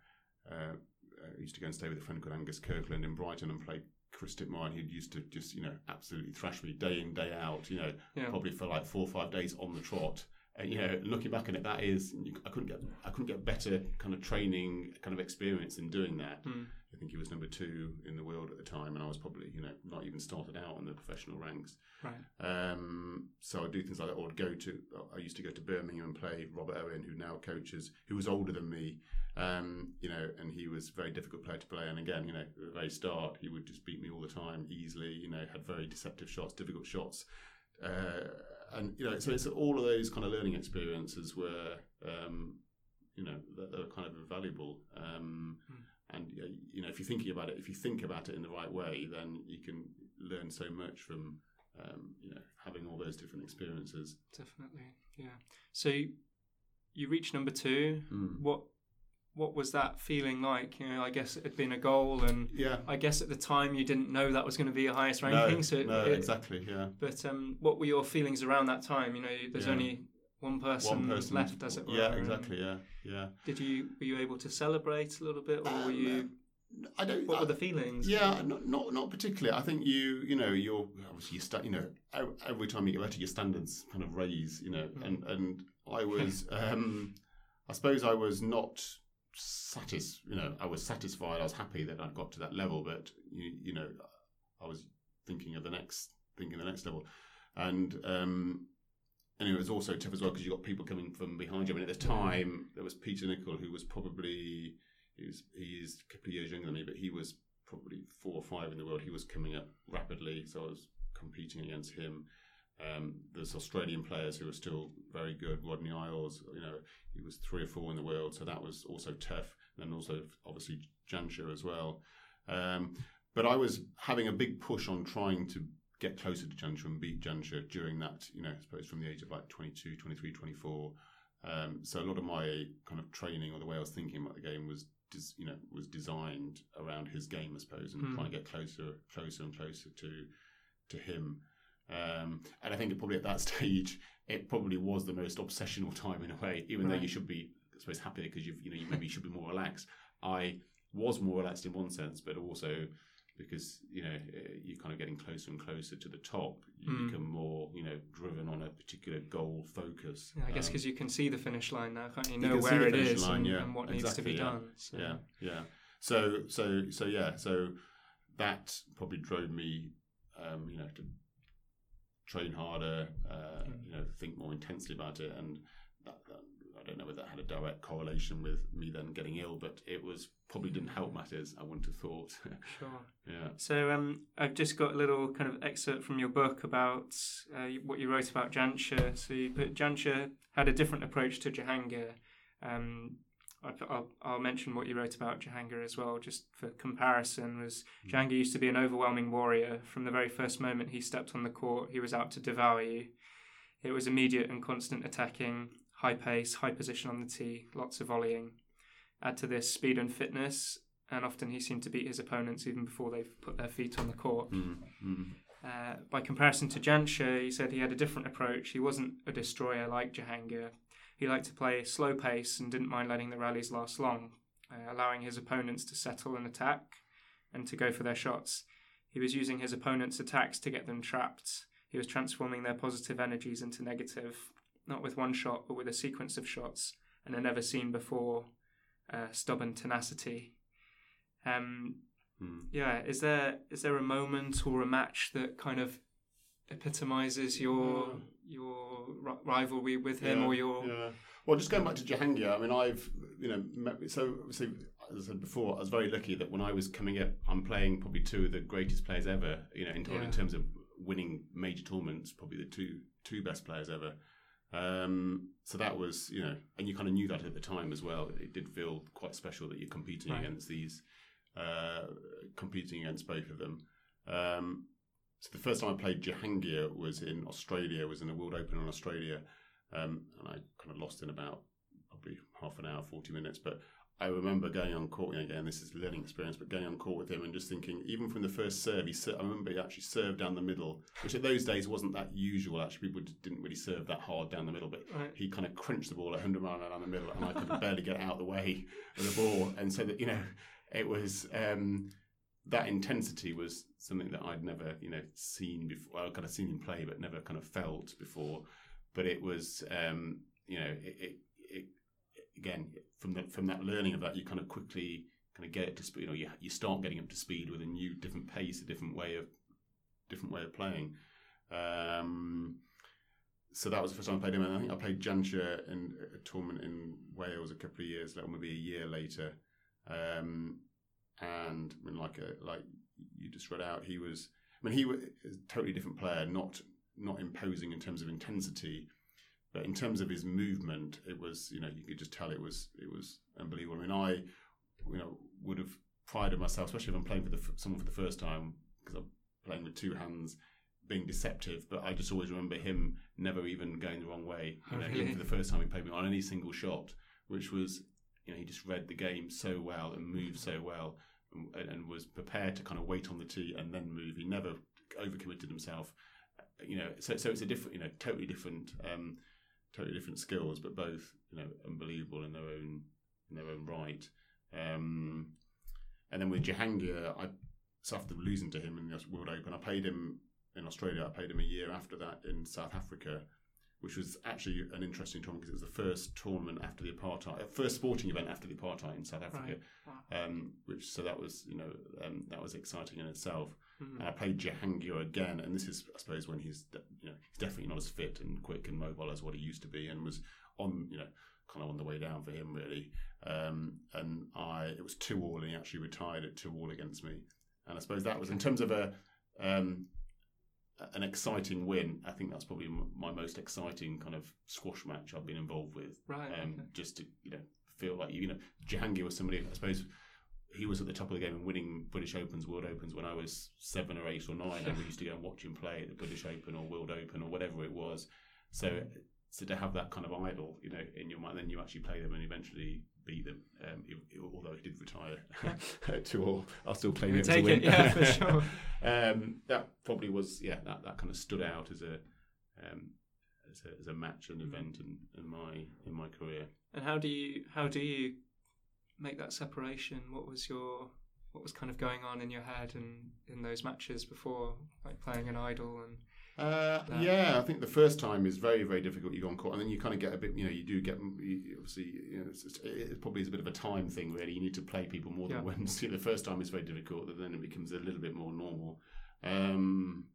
Uh, I used to go and stay with a friend called Angus Kirkland in Brighton and play Chris Dittmar, and he used to just, you know, absolutely thrash me day in, day out, you know, yeah. probably for like four or five days on the trot. And, you know, looking back on it, that is, I couldn't get, I couldn't get better kind of training, kind of experience in doing that. Mm. think he was number two in the world at the time, and I was probably you know not even started out in the professional ranks. Right. Um, so I'd do things like that, or I'd go to. I used to go to Birmingham and play Robert Owen, who now coaches, who was older than me. Um, you know, and he was a very difficult player to play. And again, you know, at the very start, he would just beat me all the time, easily. You know, had very deceptive shots, difficult shots. Uh, and you know, so it's all of those kind of learning experiences were, um, you know, are kind of invaluable. Um, And uh, you know, if you're thinking about it, if you think about it in the right way, then you can learn so much from um, you know having all those different experiences. Definitely. Yeah. So you, reach number two. Mm. What what was that feeling like? You know, I guess it had been a goal, and Yeah. I guess at the time you didn't know that was going to be your highest No, ranking. so it, no, it- exactly. Yeah. But um, what were your feelings around that time? You know, there's Yeah. only one person, One person left, as it were. Yeah, exactly. Yeah, yeah. Did you were you able to celebrate a little bit, or were Um, you? I don't. What I- were the feelings? Yeah, not not not particularly. I think you you know you're obviously you you know every time you get better your standards kind of raise you know Mm. and and I was um I suppose I was not satis you know I was satisfied I was happy that I'd got to that level but you you know I was thinking of the next thinking the next level and um and it was also tough as well because you got people coming from behind you. I mean, at the time there was Peter Nicol who was probably he was he is a couple of years younger than me, but he was probably four or five in the world. He was coming up rapidly, so I was competing against him. Um, there's Australian players who are still very good. Rodney Eyles, you know, he was three or four in the world, so that was also tough. And then also obviously Jansher as well. Um, but I was having a big push on trying to get closer to Jansher and beat Jansher during that, you know, I suppose from the age of like 22, 23, 24. Um, so a lot of my kind of training or the way I was thinking about the game was, des- you know, was designed around his game, I suppose, and Hmm. trying to get closer, closer and closer to to him. Um, and I think probably at that stage, it probably was the most obsessional time in a way. Even though you should be, I suppose, happier because you've, you know, you maybe should be more relaxed. I was more relaxed in one sense, but also because you know eh, you're kind of getting closer and closer to the top, you Mm. become more, you know, driven on a particular goal focus. Yeah, I guess Um, because you can see the finish line now, can't you? You Know see where it line, and, yeah, and what needs to be yeah. done. So, yeah yeah so so so yeah so that probably drove me um you know to train harder uh Mm. you know think more intensely about it and that, that, i don't know whether that had a direct correlation with me then getting ill but it was probably didn't help matters i wouldn't have thought Sure. yeah So um, I've just got a little kind of excerpt from your book about uh, what you wrote about Jansher. So you put Jansher had a different approach to Jahangir. Um, I'll, I'll mention what you wrote about Jahangir as well, just for comparison. Was Jahangir used to be an overwhelming warrior. From the very first moment he stepped on the court, he was out to devour you. It was immediate and constant attacking, high pace, high position on the tee, lots of volleying. Add to this speed and fitness, and often he seemed to beat his opponents even before they've put their feet on the court. mm, mm, Uh, by comparison to Jansher, he said he had a different approach. He wasn't a destroyer like Jahangir. He liked to play slow pace and didn't mind letting the rallies last long, uh, allowing his opponents to settle and attack and to go for their shots. He was using his opponents' attacks to get them trapped. He was transforming their positive energies into negative, not with one shot, but with a sequence of shots and a never seen before uh, stubborn tenacity. Um, mm. yeah, is there is there a moment or a match that kind of epitomizes your Mm. your ri- rivalry with him Yeah, or your yeah. Well, just going back to Jahangir, I mean, I've you know met, so so as I said before, I was very lucky that when I was coming up, I'm playing probably two of the greatest players ever. You know, in, Yeah. in terms of winning major tournaments, probably the two two best players ever. Um, so that was you know, and you kind of knew that at the time as well. It did feel quite special that you're competing Right. against these, uh, competing against both of them. Um, so the first time I played Jahangir was in Australia, was in the World Open in Australia, um, and I kind of lost in about probably half an hour, forty minutes. But I remember going on court again. This is a learning experience, but going on court with him and just thinking, even from the first serve, he ser- I remember he actually served down the middle, which at those days wasn't that usual. Actually, people didn't really serve that hard down the middle, but Right. he kind of crunched the ball at 100 mile an hour down the middle, and I could barely get out of the way of the ball. And so that you know, it was um, that intensity was something that I'd never you know seen before. Well, kind of seen him play, but never kind of felt before. But it was um, you know it, it, it again from from that learning of that, you kind of quickly kind of get it to speed. You know, you you start getting up to speed with a new, different pace, a different way of different way of playing. Um, so that was the first time I played him, and I think I played Jansher in a tournament in Wales a couple of years, like maybe a year later. Um, and I mean, like a, like you just read out, he was. I mean, he was a totally different player, not not imposing in terms of intensity, but in terms of his movement, it was you know you could just tell it was it was unbelievable. I mean, I you know would have prided myself, especially if I'm playing for the, someone for the first time, because I'm playing with two hands, being deceptive. But I just always remember him never even going the wrong way. You know, Oh, really? even for the first time he played me on any single shot, which was you know he just read the game so well and moved so well, and, and was prepared to kind of wait on the tee and then move. He never overcommitted himself. You know, so so it's a different, you know, totally different, um, totally different skills, but both you know unbelievable in their own in their own right. Um, and then with Jahangir, I after losing to him in the World Open, I played him in Australia. I played him a year after that in South Africa, which was actually an interesting tournament because it was the first tournament after the apartheid, uh, first sporting event after the apartheid in South Africa. Right. Um, which so that was you know um, that was exciting in itself. Mhm. And I played Jahangir again, and this is I suppose when he's you know he's definitely not as fit and quick and mobile as what he used to be, and was on you know kind of on the way down for him really. Um, and I it was two all, and he actually retired at two all against me. And I suppose that was in terms of a um, an exciting win. I think that's probably m- my most exciting kind of squash match I've been involved with. Right. Um, okay. Just to you know feel like you know Jahangir was somebody I suppose he was at the top of the game and winning British Opens, World Opens when I was seven or eight or nine, and we used to go and watch him play at the British Open or World Open or whatever it was. So, so to have that kind of idol, you know, in your mind, then you actually play them and eventually beat them. Um, he- he- although he did retire to all, I'll still claim it as a win. it, yeah, for sure. um, that probably was, yeah, that, that kind of stood out as a um, as a, as a match and event in, in my in my career. And how do you how do you make that separation? What was your what was kind of going on in your head and in those matches before, like playing an idol and Uh, yeah, I think the first time is very, very difficult. You go on court, and then you kind of get a bit. You know, you do get you, obviously. You know, it's, it's, it probably is a bit of a time thing. Really, you need to play people more than Yeah. once. You know, the first time is very difficult, but then it becomes a little bit more normal. Um,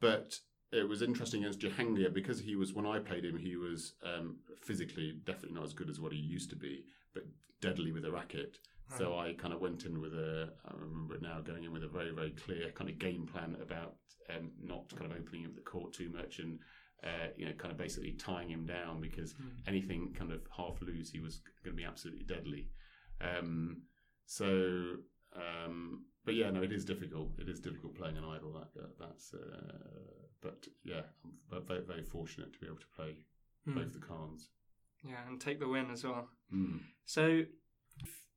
but it was interesting against Jahangir because he was when I played him, he was um, physically definitely not as good as what he used to be, but deadly with a racket. So I kind of went in with a, I remember it now, going in with a very, very clear kind of game plan about um, not kind of opening up the court too much and, uh, you know, kind of basically tying him down because Hmm. anything kind of half loose, he was going to be absolutely deadly. Um, so, um, but yeah, no, it is difficult. It is difficult playing an idol. That, that that's, uh, but yeah, I'm very, very fortunate to be able to play Hmm. both the cards. yeah, and take the win as well. Mm. So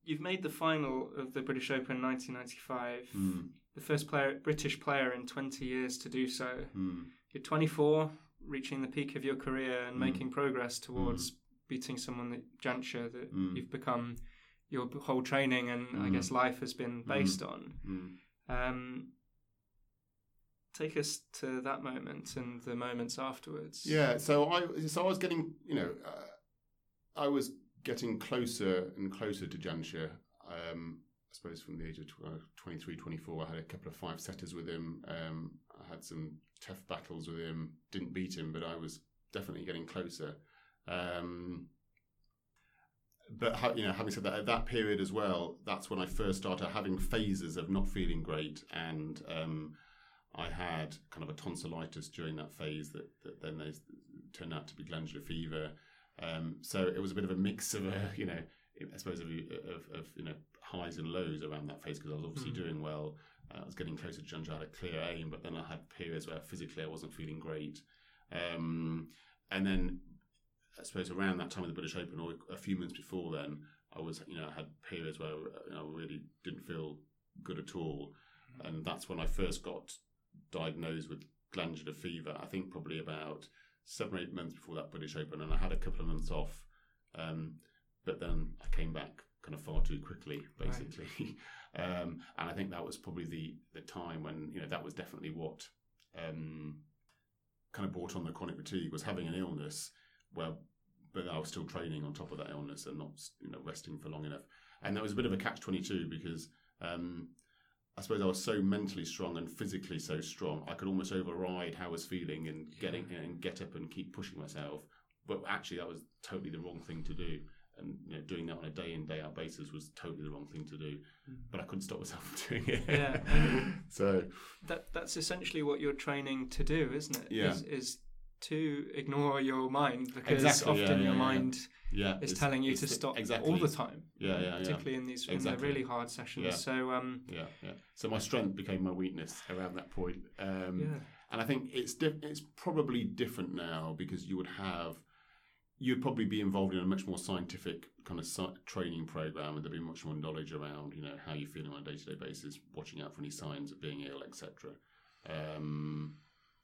you've made the final of the British Open in 1995, Mm. the first player British player in 20 years to do so. Mm. You're 24, reaching the peak of your career and Mm. making progress towards beating someone that Jansher that Mm. you've become your whole training and I Mm. guess life has been based on. Mm. Um, take us to that moment and the moments afterwards. Yeah, so I so I was getting, you know, uh, I was getting closer and closer to Jansher. Um, I suppose from the age of tw- 23, 24, I had a couple of five setters with him. Um, I had some tough battles with him. Didn't beat him, but I was definitely getting closer. Um, but ha- you know, having said that, at that period as well, that's when I first started having phases of not feeling great, and um, I had kind of a tonsillitis during that phase that, that then there's turned out to be glandular fever. Um, so it was a bit of a mix of, uh, you know, I suppose of, of, of you know highs and lows around that phase because I was obviously Mm. doing well. Uh, I was getting closer to Jansher. I had a clear aim, but then I had periods where physically I wasn't feeling great. Um, and then I suppose around that time of the British Open, or a few months before then, I was you know I had periods where you know, I really didn't feel good at all, and that's when I first got diagnosed with glandular fever. I think probably about seven or eight months before that British Open, and I had a couple of months off, um, but then I came back kind of far too quickly, Right. basically. um, and I think that was probably the the time when you know that was definitely what um, kind of brought on the chronic fatigue was having an illness where but I was still training on top of that illness and not you know resting for long enough. And that was a bit of a catch twenty two because um, I suppose I was so mentally strong and physically so strong, I could almost override how I was feeling and getting and get up and keep pushing myself. But actually, that was totally the wrong thing to do. And you know, doing that on a day in day out basis was totally the wrong thing to do. Mm. But I couldn't stop myself from doing it. Yeah. so That that's essentially what you're training to do, isn't it? Yeah. Is, is to ignore your mind because Exactly, often yeah, your yeah. mind yeah, is telling you to stop exactly all the time. Yeah, yeah. Particularly in these in the really hard sessions. So um, Yeah, yeah. So my strength became my weakness around that point. Um, yeah. And I think it's diff- it's probably different now because you would have you'd probably be involved in a much more scientific kind of sci- training program, and there'd be much more knowledge around you know how you're feeling on a day to day basis, watching out for any signs of being ill, etc. Um,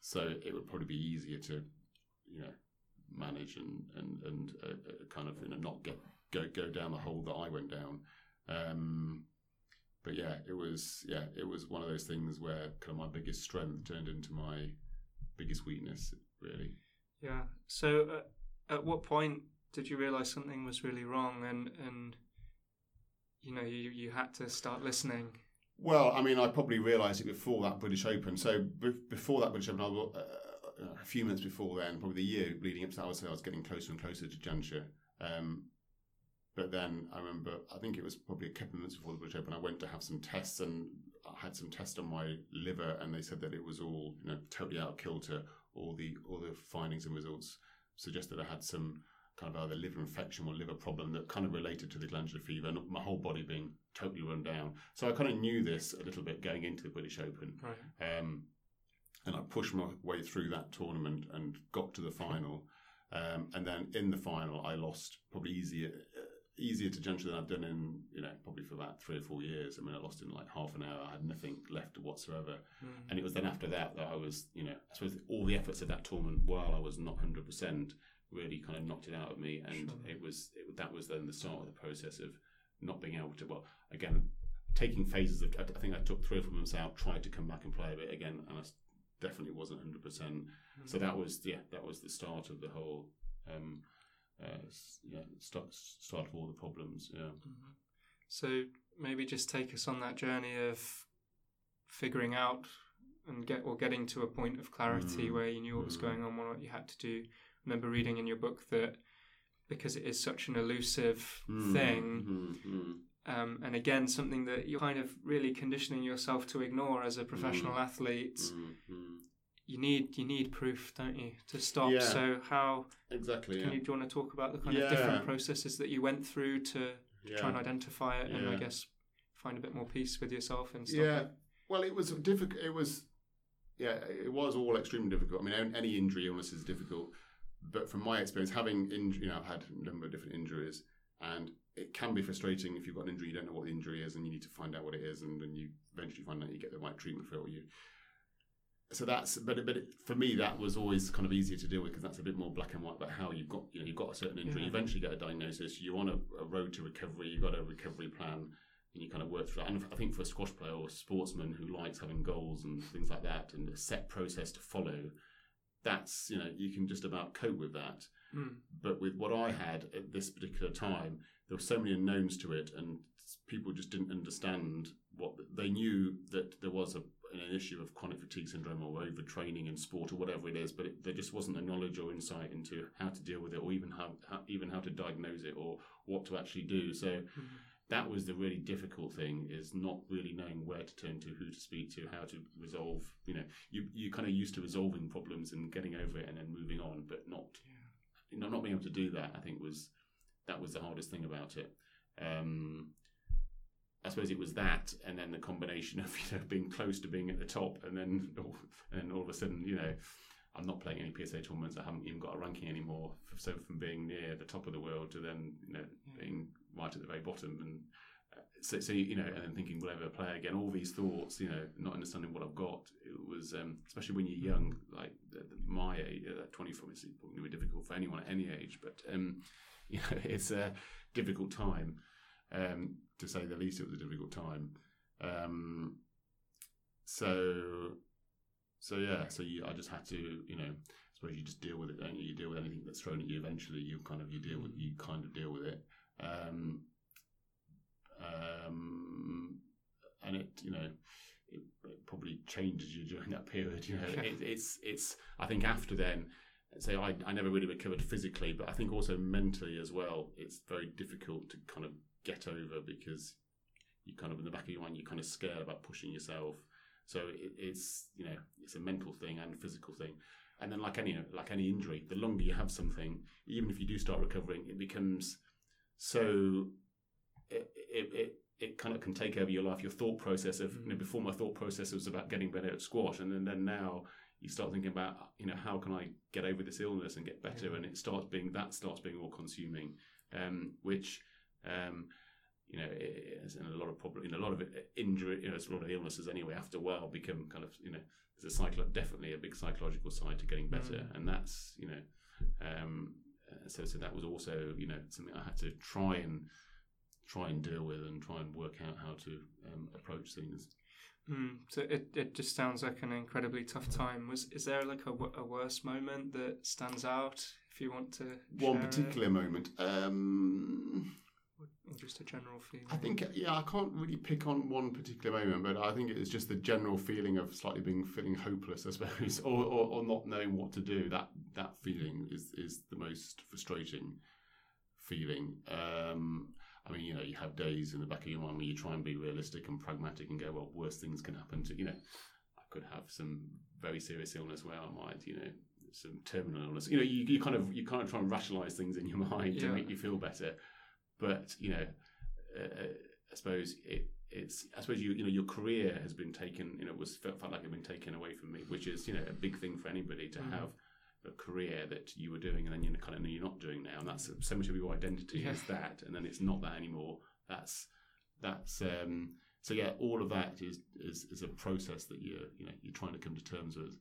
so it would probably be easier to you know manage and and and uh, uh, kind of you know not get go go down the hole that I went down. Um, but yeah, it was yeah, it was one of those things where kind of my biggest strength turned into my biggest weakness, really. Yeah. So uh, at what point did you realize something was really wrong and and you know you you had to start listening? Well, I mean, I probably realised it before that British Open. So be- before that British Open, I was, uh, a few months before then, probably the year leading up to that, I would say I was getting closer and closer to Jansher. Um, but then I remember, I think it was probably a couple of months before the British Open, I went to have some tests and I had some tests on my liver, and they said that it was all you know totally out of kilter. All the all the findings and results suggested I had some kind of either liver infection or liver problem that kind of related to the glandular fever, and my whole body being totally run down. So I kind of knew this a little bit going into the British Open. Right. Um, and I pushed my way through that tournament and got to the final. Um, and then in the final, I lost probably easier uh, easier to judge than I've done in you know probably for about three or four years. I mean, I lost in like half an hour. I had nothing left whatsoever. Mm. And it was then after that that I was you know I suppose all the efforts of that tournament while I was not hundred percent really kind of knocked it out of me. And Sure. it was it, that was then the start of the process of not being able to well again taking phases of I I think I took three or four months out, tried to come back and play a bit again, and I definitely wasn't hundred percent. So that was yeah, that was the start of the whole um, uh, yeah start start of all the problems. Yeah. Mhm. So maybe just take us on that journey of figuring out and get or getting to a point of clarity Mm. where you knew what was Mm. going on, what you had to do. Remember reading in your book that because it is such an elusive Mm, thing, mm, mm. um, and again something that you're kind of really conditioning yourself to ignore as a professional Mm. athlete. Mm, mm. You need you need proof, don't you, to stop. Yeah. So how Exactly. can Yeah. you do you want to talk about the kind Yeah. of different processes that you went through to yeah. try and identify it and I guess find a bit more peace with yourself and stuff. Yeah. Well, it was difficult. It was, yeah, it was all extremely difficult. I mean, any injury illness is difficult, but from my experience, having injury, you know, I've had a number of different injuries, and it can be frustrating if you've got an injury, you don't know what the injury is, and you need to find out what it is, and then you eventually find out you get the right treatment for it. You. So that's, but but it, for me, that was always kind of easier to deal with because that's a bit more black and white about how you've got, you know, you've got a certain injury. Yeah. You eventually get a diagnosis. You're on a, a road to recovery. You've got a recovery plan and you kind of work through that. And I think for a squash player or a sportsman who likes having goals and things like that and a set process to follow, that's, you know, you can just about cope with that. Mm. But with what I had at this particular time, there were so many unknowns to it, and people just didn't understand what they knew that there was a, an issue of chronic fatigue syndrome or overtraining in sport or whatever it is, but it, there just wasn't the knowledge or insight into how to deal with it, or even how, how even how to diagnose it or what to actually do. So Mm. That was the really difficult thing is not really knowing where to turn to, who to speak to, how to resolve. You know, you you kind of used to resolving problems and getting over it and then moving on, but not you know not being able to do that. I think was that was the hardest thing about it. Um, I suppose it was that, and then the combination of you know being close to being at the top, and then and then all of a sudden you know. I'm not playing any PSA tournaments. I haven't even got a ranking anymore. So from being near the top of the world to then, you know, Yeah. being right at the very bottom, and uh, so, so you know, and then thinking, will I ever play again? All these thoughts, you know, not understanding what I've got. It was, um, especially when you're young, like the, the, my age, uh, 24, it's probably be difficult for anyone at any age, but um, you know, it's a difficult time, um, to say the least. It was a difficult time. Um, so, so yeah, so you, I just had to, you know, suppose you just deal with it, don't you? You deal with anything that's thrown at you. Eventually, you kind of you deal with you kind of deal with it. Um, um, and it, you know, it, it probably changes you during that period. You know, it, it's it's. I think after then, say I, I never really recovered physically, but I think also mentally as well. It's very difficult to kind of get over because you kind of in the back of your mind you're kind of scared about pushing yourself. So it, it's you know it's a mental thing and a physical thing. And then like any like any injury, the longer you have something, even if you do start recovering, it becomes so it, it, it it kind of can take over your life, your thought process of, you know, before my thought process was about getting better at squash. And then, then now you start thinking about, you know, how can I get over this illness and get better? And it starts being, that starts being all consuming, um, which, um, you know, is in a lot of problem, in a lot of injury, you know, it's a lot of illnesses anyway, after a while become kind of, you know, there's a cycle, definitely a big psychological side to getting better. Mm. And that's, you know, um, so, so that was also, you know, something I had to try and, try and deal with and try and work out how to um, approach things. Mm, so it, it just sounds like an incredibly tough time. Was is there like a, a worse moment that stands out if you want to? One particular it? moment, um, or just a general feeling. I think yeah, I can't really pick on one particular moment, but I think it's just the general feeling of slightly being feeling hopeless, I suppose, or, or, or not knowing what to do. That that feeling is is the most frustrating feeling. Um, I mean, you know, you have days in the back of your mind where you try and be realistic and pragmatic and go, well, worse things can happen to, you know, I could have some very serious illness where I might, you know, some terminal illness. You know, you, you kind of you kind of try and rationalize things in your mind yeah. to make you feel better. But you know, uh, I suppose it it's I suppose you you know your career has been taken. You know, was felt, felt like it had been taken away from me, which is you know a big thing for anybody to mm. have a career that you were doing and then you kind of you're not doing now and that's so much of your identity yeah. is that and then it's not that anymore that's that's um so yeah all of that is is, is a process that you're you know you're trying to come to terms with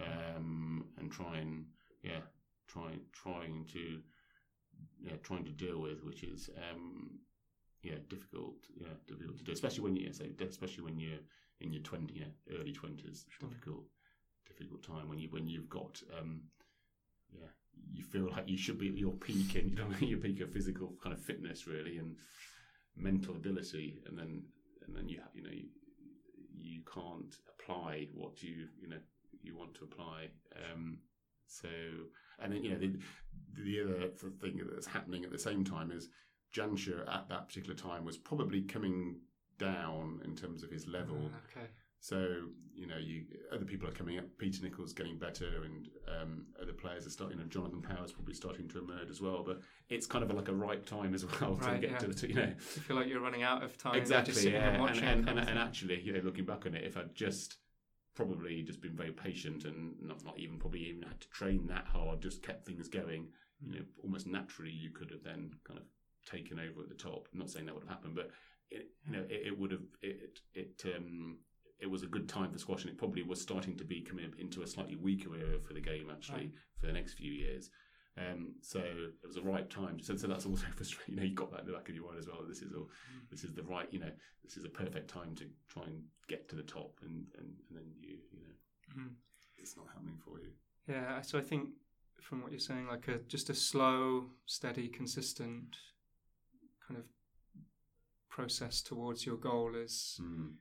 um and try and yeah trying trying to yeah trying to deal with which is um yeah difficult yeah difficult to do especially when you say especially when you're in your 20 you know, early 20s sure. difficult difficult time when you when you've got um, yeah, you feel like you should be at your peak and you know your peak of physical kind of fitness really and mental ability, and then and then you you know you, you can't apply what you you know you want to apply. Um, so and then you know the the other thing that's happening at the same time is Jansher at that particular time was probably coming down in terms of his level. okay. So you know, you other people are coming up. Peter Nicol getting better, and um, other players are starting. You know, Jonathan Power's probably starting to emerge as well. But it's kind of like a ripe time as well right, to get yeah. to the. You know, you feel like you're running out of time. Exactly. Yeah, and and, and, and, actually, you know, looking back on it, if I'd just probably just been very patient and not not even probably even had to train that hard, just kept things going. You know, almost naturally, you could have then kind of taken over at the top. I'm not saying that would have happened, but it, you know, it, it would have it it um it was a good time for squash, and it probably was starting to be coming into a slightly weaker era for the game actually right. for the next few years. Um, so it was a right time. So, so that's also frustrating. You know, you got that in the back of your mind as well. This is all, mm. this is the right. You know, this is a perfect time to try and get to the top, and and, and then you you know, mm. it's not happening for you. Yeah. So I think from what you're saying, like a just a slow, steady, consistent kind of process towards your goal is. Mm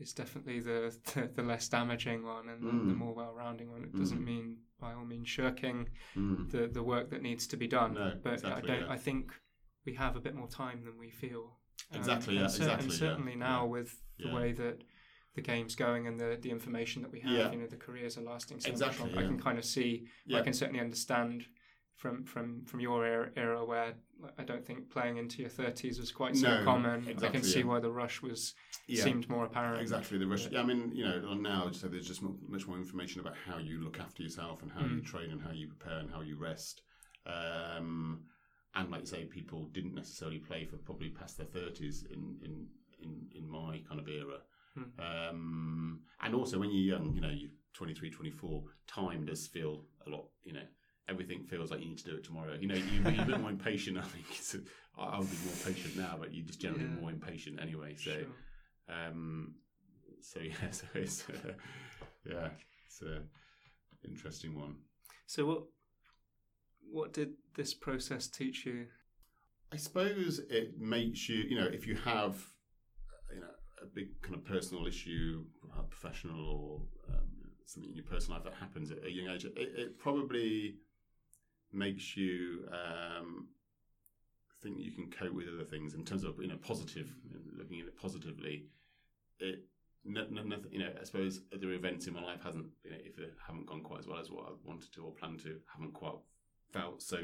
is definitely the, the, the less damaging one and mm. the, more well-rounding one. It doesn't mm. mean by all means shirking mm. the the work that needs to be done. No, but exactly, I don't. Yeah. I think we have a bit more time than we feel. Um, exactly. And, yeah, cer- exactly. And certainly yeah. now yeah. with the way that the game's going and the the information that we have, you know, the careers are lasting so exactly, much. I can kind of see. I can certainly understand from from from your era, era where I don't think playing into your thirties was quite so no, common. Exactly, I can see yeah. why the rush was yeah. seemed more apparent. Exactly the rush. Yeah, I mean, you know, now so there's just much more information about how you look after yourself and how mm. you train and how you prepare and how you rest. Um, and like you say, people didn't necessarily play for probably past their thirties in, in in in my kind of era. Mm. Um, and also when you're young, you know, you're 23, 24, time does feel a lot, you know, everything feels like you need to do it tomorrow. You know, you, you're a bit more impatient. I think I would be more patient now, but you're just generally yeah. more impatient anyway. So, sure. um, so yeah, so it's uh, yeah, it's an interesting one. So what what did this process teach you? I suppose it makes you, you know, if you have, you know, a big kind of personal issue, uh, professional or um, something in your personal life that happens at a young age, it, it probably makes you um, think you can cope with other things in terms of, you know, positive, looking at it positively. It no, no, nothing, you know, I suppose other events in my life hasn't, you know, if they haven't gone quite as well as what I wanted to or planned to, haven't quite felt so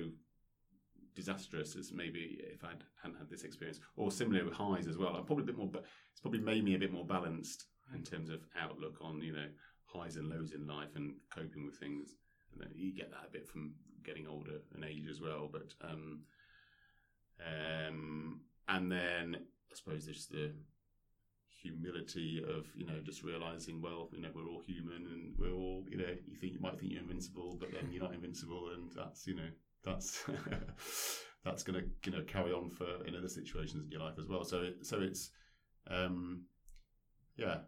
disastrous as maybe if I hadn't had this experience, or similar with highs as well. I'm probably a bit more, but it's probably made me a bit more balanced in terms of outlook on you know highs and lows in life and coping with things. And you get that a bit from getting older and age as well, but um, um, and then I suppose there's the humility of you know just realizing well you know we're all human and we're all you know you think you might think you're invincible but then you're not invincible and that's you know that's that's going to you know carry on for in other situations in your life as well. So so it's um yeah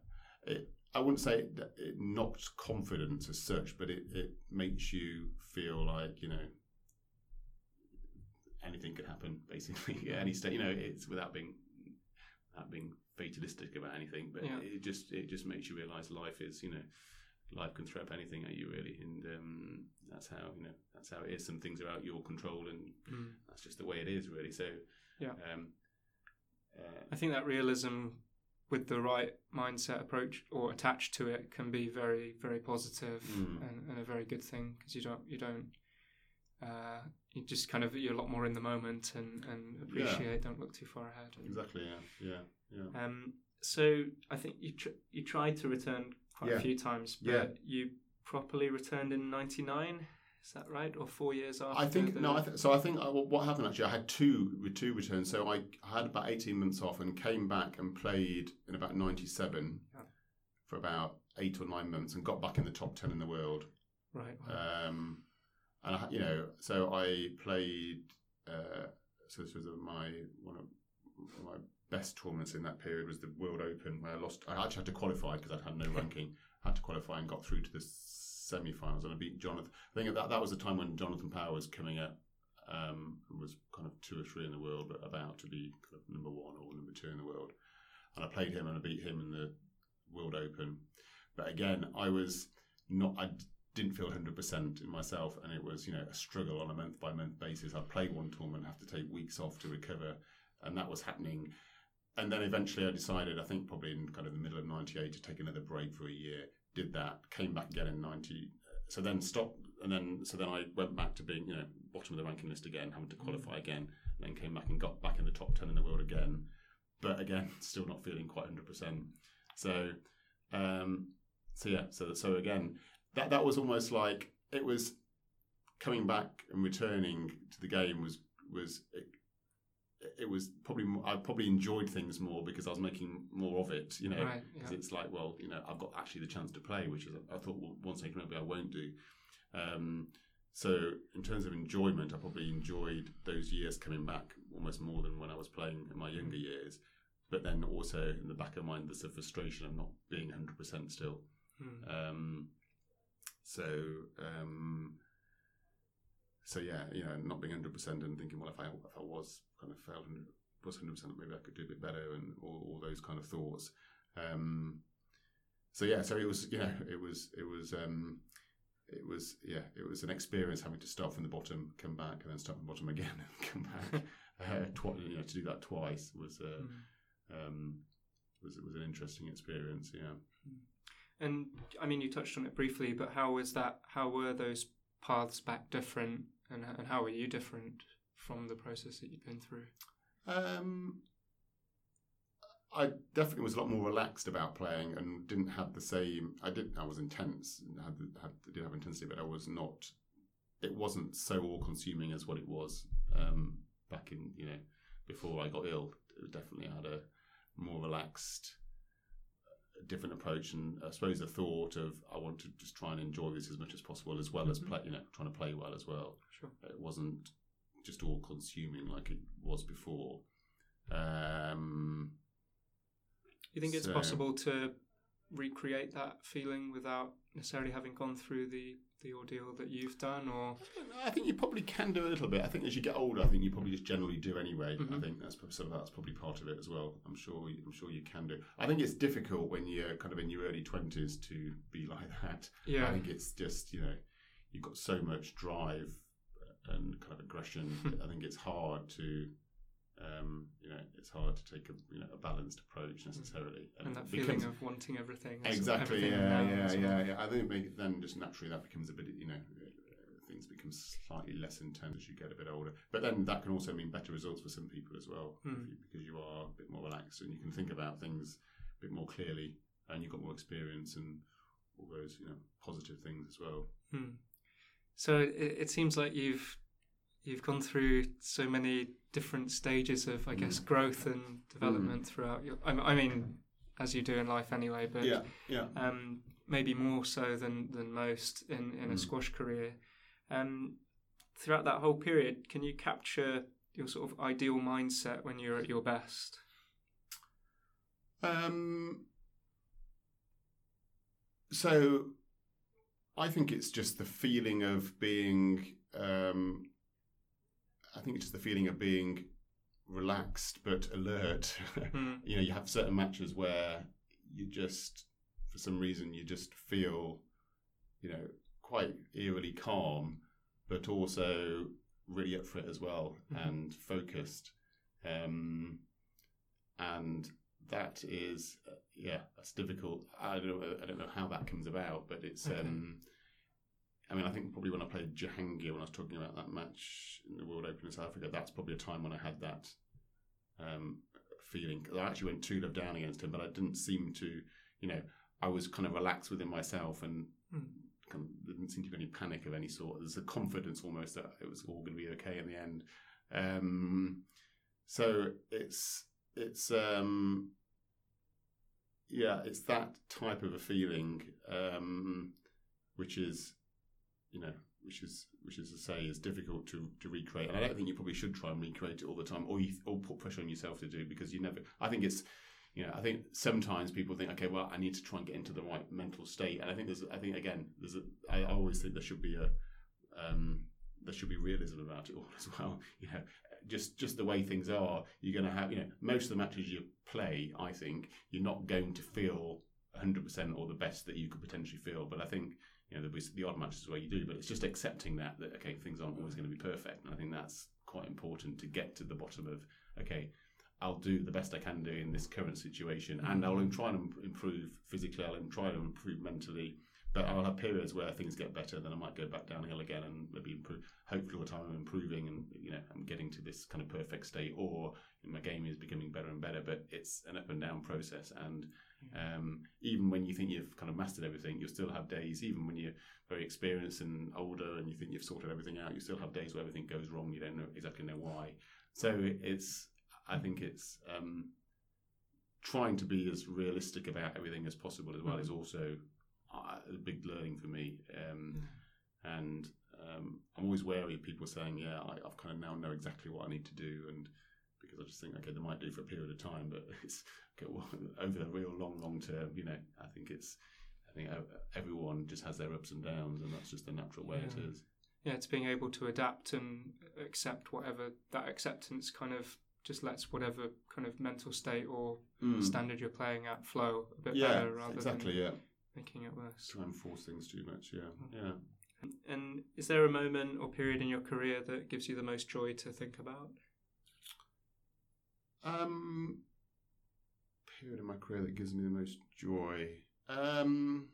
it, I wouldn't say it, it knocked confidence as such but it, it makes you feel like you know anything could happen basically yeah, any state you know it's without being without being fatalistic about anything, but yeah. it just it just makes you realise life is you know life can throw up anything at you really, and um, that's how you know that's how it is. Some things are out your control, and mm. that's just the way it is really. So yeah, um, uh, I think that realism with the right mindset approach or attached to it can be very very positive mm. and, and, a very good thing because you don't you don't uh, you just kind of you're a lot more in the moment and, and appreciate yeah. don't look too far ahead exactly yeah yeah yeah. Um, so I think you tr- you tried to return quite yeah. a few times, but yeah. you properly returned in '99. Is that right, or four years after? I think the... no. I th- so I think I, uh, what happened actually, I had two two returns. So I, I had about eighteen months off and came back and played in about '97 yeah. for about eight or nine months and got back in the top ten in the world. Right. Um, and I, you know, so I played. Uh, so this was my one of my best tournaments in that period was the World Open, where I lost. I actually had to qualify because I'd had no ranking. I had to qualify and got through to the semi-finals, and I beat Jonathan. I think that that was the time when Jonathan Power was coming up. Um, was kind of two or three in the world, but about to be kind of number one or number two in the world. And I played him and I beat him in the World Open. But again, I was not. I didn't feel 100% in myself, and it was you know a struggle on a month by month basis. I'd play one tournament, have to take weeks off to recover, and that was happening and then eventually I decided, I think probably in kind of the middle of '98, to take another break for a year. Did that, came back again in '90. So then stopped, and then so then I went back to being you know bottom of the ranking list again, having to qualify again. then came back and got back in the top ten in the world again, but again still not feeling quite hundred percent. So, um, so yeah, so so again, that that was almost like it was coming back and returning to the game was was it was probably I probably enjoyed things more because I was making more of it. You know, because right, yeah. it's like, well, you know, I've got actually the chance to play, which is I thought well, once I can maybe I won't do. Um, so in terms of enjoyment, I probably enjoyed those years coming back almost more than when I was playing in my younger years. But then also in the back of mind, there's a frustration of not being 100% still. Hmm. Um, so um, so yeah, you know, not being 100% and thinking, well, if I if I was kind of and was 100%, maybe I could do a bit better, and all, all those kind of thoughts. Um, so yeah, so it was, you know, it was, it was, um, it was, yeah, it was an experience having to start from the bottom, come back, and then start from the bottom again and come back. uh, twi- you know, to do that twice was, uh, mm. um, was was an interesting experience. Yeah. And I mean, you touched on it briefly, but how was that? How were those paths back different, and and how were you different from the process that you've been through? Um, I definitely was a lot more relaxed about playing and didn't have the same. I didn't. I was intense. Had, had did have intensity, but I was not. It wasn't so all-consuming as what it was um, back in you know before I got ill. It definitely had a more relaxed, different approach, and I suppose the thought of I want to just try and enjoy this as much as possible, as well mm-hmm. as play. You know, trying to play well as well. Sure. It wasn't just all consuming like it was before. Um, you think it's possible to recreate that feeling without necessarily having gone through the the ordeal that you've done, or I think you probably can do a little bit. I think as you get older, I think you probably just generally do anyway. I Mhm. think that's prob- so that's probably part of it as well. I'm sure. you- I'm sure you can do. I think it's difficult when you're kind of in your early twenties to be like that. Yeah, I think it's just you know you've got so much drive and kind of aggression. I think it's hard to. Um, you know, it's hard to take a you know a balanced approach necessarily, and that becomes- feeling of wanting everything. Exactly. everything Yeah, yeah, well. yeah, yeah. I think then just naturally that becomes a bit, you know, uh, things become slightly less intense as you get a bit older. But then that can also mean better results for some people as well, Hmm. you- because you are a bit more relaxed and you can think about things a bit more clearly, and you've got more experience and all those, you know, positive things as well. Hmm. So it, it seems like you've you've gone through so many different stages of, I guess, Mm. growth and development throughout your. I, I mean, as you do in life anyway, but yeah, yeah. um, maybe more so than than most in in a Mm. squash career. Um, throughout that whole period, can you capture your sort of ideal mindset when you're at your best? Um, so I think it's just the feeling of being. Um, I think it's just the feeling of being relaxed but alert. Hmm. you know, you have certain matches where you just, for some reason, you just feel, you know, quite eerily calm, but also really up for it as well Mhm. and focused. Um, and that is, uh, yeah, that's difficult. I don't know. I don't know how that comes about, but it's. Okay. Um, I mean, I think probably when I played Jahangir, when I was talking about that match in the World Open in South Africa, that's probably a time when I had that um, feeling. I actually went two love down against him, but I didn't seem to, you know, I was kind of relaxed within myself and Hmm. kind of, there didn't seem to be any panic of any sort. There's a confidence almost that it was all going to be okay in the end. Um, so it's it's um, yeah, it's that type of a feeling, um, which is, you know, which is which is to say is difficult to, to recreate. And I don't think you probably should try and recreate it all the time, or you or put pressure on yourself to do because you never. I think it's. You know, I think sometimes people think, okay, well, I need to try and get into the right mental state, and I think there's, I think again, there's, a, I always think there should be a, um, there should be realism about it all as well. You know, just just the way things are, you're going to have, you know, most of the matches you play, I think, you're not going to feel 100% or the best that you could potentially feel. But I think, you know, there'll be the odd matches where you do, but it's just accepting that, that, okay, things aren't always going to be perfect. And I think that's quite important to get to the bottom of, okay, I'll do the best I can do in this current situation and I'll try and improve physically, I'll try to improve mentally. But I'll have periods where things get better, then I might go back downhill again and maybe improve. Hopefully, all the time I'm improving and you know I'm getting to this kind of perfect state, or my game is becoming better and better. But it's an up and down process, and um, even when you think you've kind of mastered everything, you'll still have days. Even when you're very experienced and older, and you think you've sorted everything out, you still have days where everything goes wrong. You don't know exactly know why. So it's, I think it's um, trying to be as realistic about everything as possible as well is also uh, a big learning for me. Um, and um, I'm always wary of people saying, "Yeah, I, I've kind of now know exactly what I need to do," and because I just think, okay, they might do for a period of time, but it's okay, well, over the real long, long term. You know, I think it's, I think uh, everyone just has their ups and downs, and that's just the natural way Yeah. it is. yeah, it's being able to adapt and accept whatever that acceptance kind of just lets whatever kind of mental state or Mm. standard you're playing at flow a bit Yeah, better rather exactly. than Yeah, making it worse. try and force things too much. Yeah, yeah. And is there a moment or period in your career that gives you the most joy to think about? Um, period in my career that gives me the most joy. Um,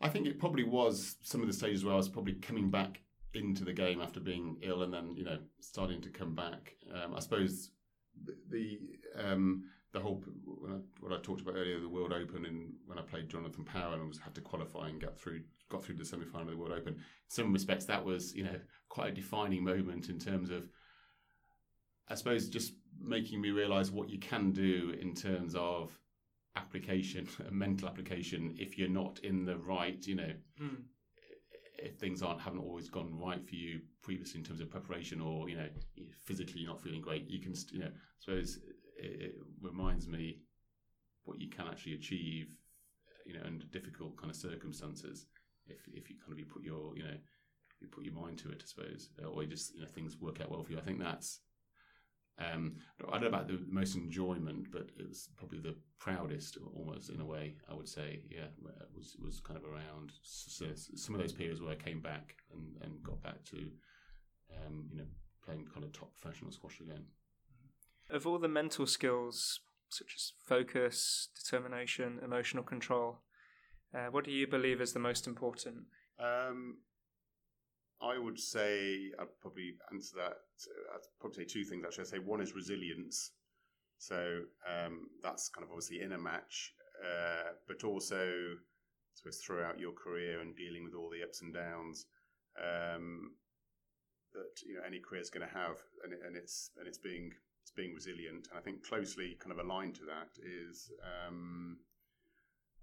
I think it probably was some of the stages where I was probably coming back into the game after being ill, and then you know starting to come back. Um, I suppose the, um, the whole when I, what I talked about earlier, the World Open, and when I played Jonathan Power and was had to qualify and get through, got through the semi final of the World Open. In some respects, that was you know quite a defining moment in terms of I suppose just making me realise what you can do in terms of application, mental application, if you're not in the right, you know, Hmm. if things aren't haven't always gone right for you previously in terms of preparation, or you know, physically you're not feeling great, you can, you know, I suppose it, it reminds me what you can actually achieve, you know, under difficult kind of circumstances. If if you kind of you put your you know you put your mind to it, I suppose, or you just you know things work out well for you. I think that's um, I don't know about the most enjoyment, but it was probably the proudest, almost in a way. I would say, yeah, was was kind of around so some of those periods where I came back and, and got back to, um, you know, playing kind of top professional squash again. Of all the mental skills such as focus, determination, emotional control, uh, what do you believe is the most important? Um, I would say I'd probably answer that. I'd probably say two things. Actually, I'd say one is resilience. So um, that's kind of obviously in a match, uh, but also suppose throughout your career and dealing with all the ups and downs um, that you know any career is going to have, and, it, and it's and it's being it's being resilient. And I think closely kind of aligned to that is. Um,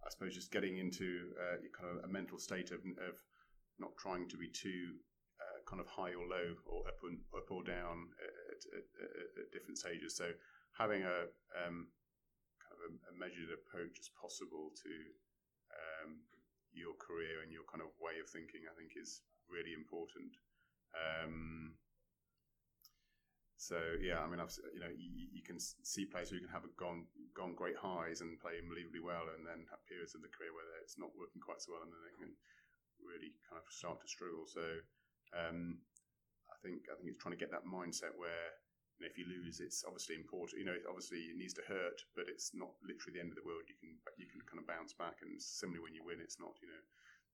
I suppose just getting into uh, kind of a mental state of, of not trying to be too uh, kind of high or low or up, and, up or down at, at, at, at different stages. So having a um, kind of a, a, measured approach as possible to um, your career and your kind of way of thinking, I think, is really important. Um, so yeah, I mean, I've, you know, you, you, can see players who can have gone gone great highs and play unbelievably well, and then have periods of the career where it's not working quite so well, and then they can really kind of start to struggle. So um, I think I think it's trying to get that mindset where you know, if you lose, it's obviously important. You know, obviously it needs to hurt, but it's not literally the end of the world. You can you can kind of bounce back, and similarly when you win, it's not you know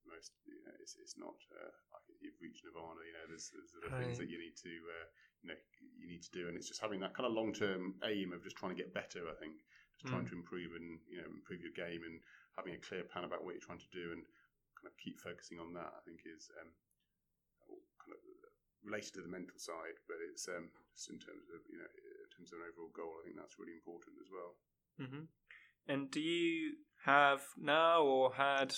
most you know it's it's not uh, like you've reached nirvana. You know, there's there's other right. things that you need to uh, you know you need to do, and it's just having that kind of long term aim of just trying to get better. I think just mm. trying to improve and you know improve your game and having a clear plan about what you're trying to do and kind of keep focusing on that, I think is um, kind of related to the mental side, but it's um, just in terms of you know in terms of an overall goal, I think that's really important as well. Mm-hmm. And do you have now or had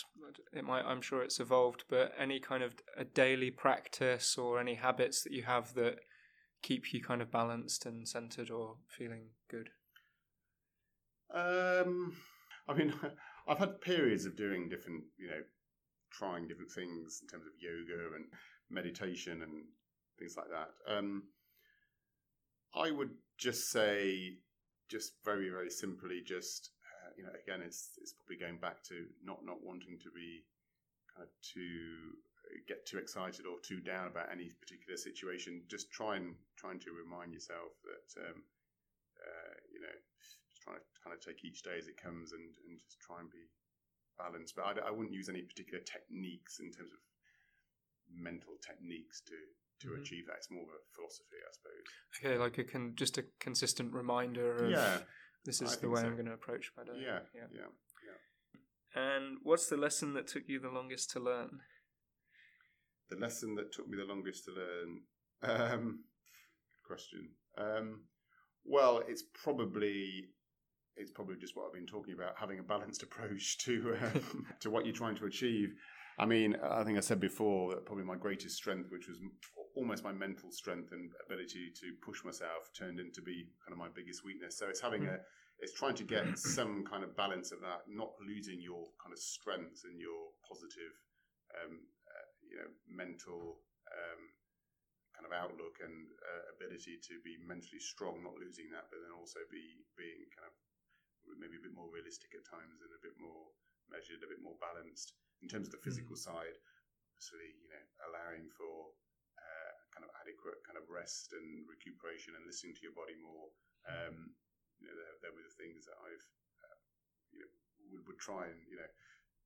it might I'm sure it's evolved, but any kind of a daily practice or any habits that you have that keep you kind of balanced and centered or feeling good? Um, I mean, I've had periods of doing different, you know, trying different things in terms of yoga and meditation and things like that. Um, I would just say, just very very simply, just uh, you know, again, it's it's probably going back to not not wanting to be kind of too get too excited or too down about any particular situation. Just try and trying to remind yourself that um, uh, you know, just trying to kind of take each day as it comes and and just try and be balance. But I, I, wouldn't use any particular techniques in terms of mental techniques to to mm-hmm. achieve that. It's more of a philosophy, I suppose. Okay, like a can just a consistent reminder of yeah, this is I the way so. I'm going to approach my day. Yeah, yeah, yeah, yeah. And what's the lesson that took you the longest to learn? The lesson that took me the longest to learn. Um, good question. Um, well, it's probably it's probably just what I've been talking about, having a balanced approach to um, to what you're trying to achieve. I mean, I think I said before that probably my greatest strength, which was almost my mental strength and ability to push myself, turned into be kind of my biggest weakness. So it's having a, it's trying to get some kind of balance of that, not losing your kind of strength and your positive, um, uh, you know, mental um, kind of outlook and uh, ability to be mentally strong, not losing that, but then also be being kind of maybe a bit more realistic at times and a bit more measured, a bit more balanced in terms of the physical mm. side. Obviously, you know, allowing for uh, kind of adequate kind of rest and recuperation and listening to your body more. Um, you know, there, there, were the things that I've uh, you know would, would try and you know.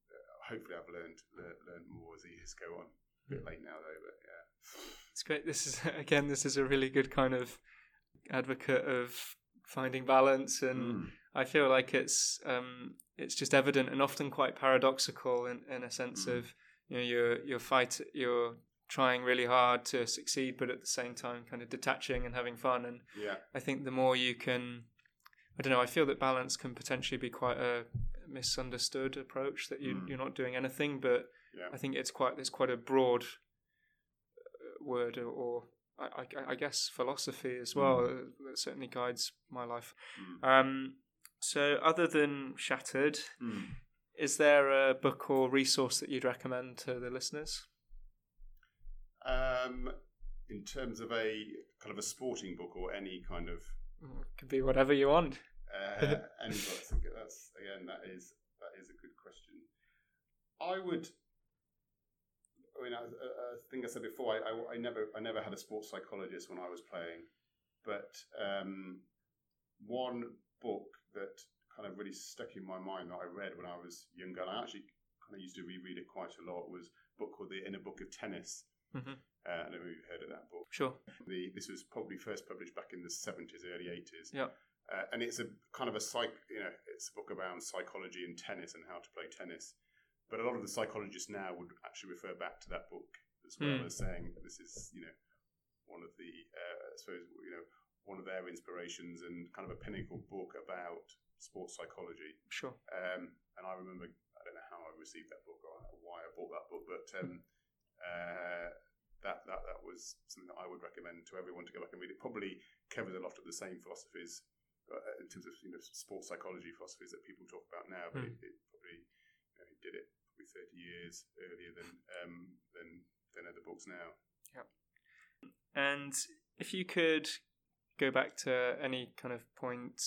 Uh, hopefully, I've learned learned more as the years go on. A bit late now though, but yeah. It's great. This is again, this is a really good kind of advocate of finding balance and mm. I feel like it's um, it's just evident and often quite paradoxical in, in a sense mm. of you know you're you're fight you're trying really hard to succeed but at the same time kind of detaching and having fun and yeah I think the more you can I don't know I feel that balance can potentially be quite a misunderstood approach that you mm. you're not doing anything but yeah. I think it's quite it's quite a broad uh, word or, or I, I, I, guess philosophy as well mm. that certainly guides my life. Mm. Um, So, other than Shattered, Mm. is there a book or resource that you'd recommend to the listeners? Um, in terms of a kind of a sporting book or any kind of Mm, Could be whatever you want. uh, any books, that's again that is that is a good question. I would. I mean, I, I think I said before, I, I, I never I never had a sports psychologist when I was playing, but um, one book that kind of really stuck in my mind that I read when I was younger, and I actually kind of used to reread it quite a lot, was a book called The Inner Book of Tennis. Mhm. Uh, I don't know if you've heard of that book. Sure. The, this was probably first published back in the 70s, early 80s. Yeah. Uh, and it's a kind of a psych, you know, it's a book about psychology and tennis and how to play tennis. But a lot of the psychologists now would actually refer back to that book as well Hmm. as saying this is, you know, one of the, uh, I suppose, you know, one of their inspirations and kind of a pinnacle book about sports psychology. Sure. Um, and I remember, I don't know how I received that book or why I bought that book, but um, uh, that, that that was something that I would recommend to everyone to go back and read. It probably covers a lot of the same philosophies uh, in terms of you know sports psychology philosophies that people talk about now, but Hmm. it, it probably you know, it did it probably thirty years earlier than um, than than other books now. Yeah. And if you could go back to any kind of point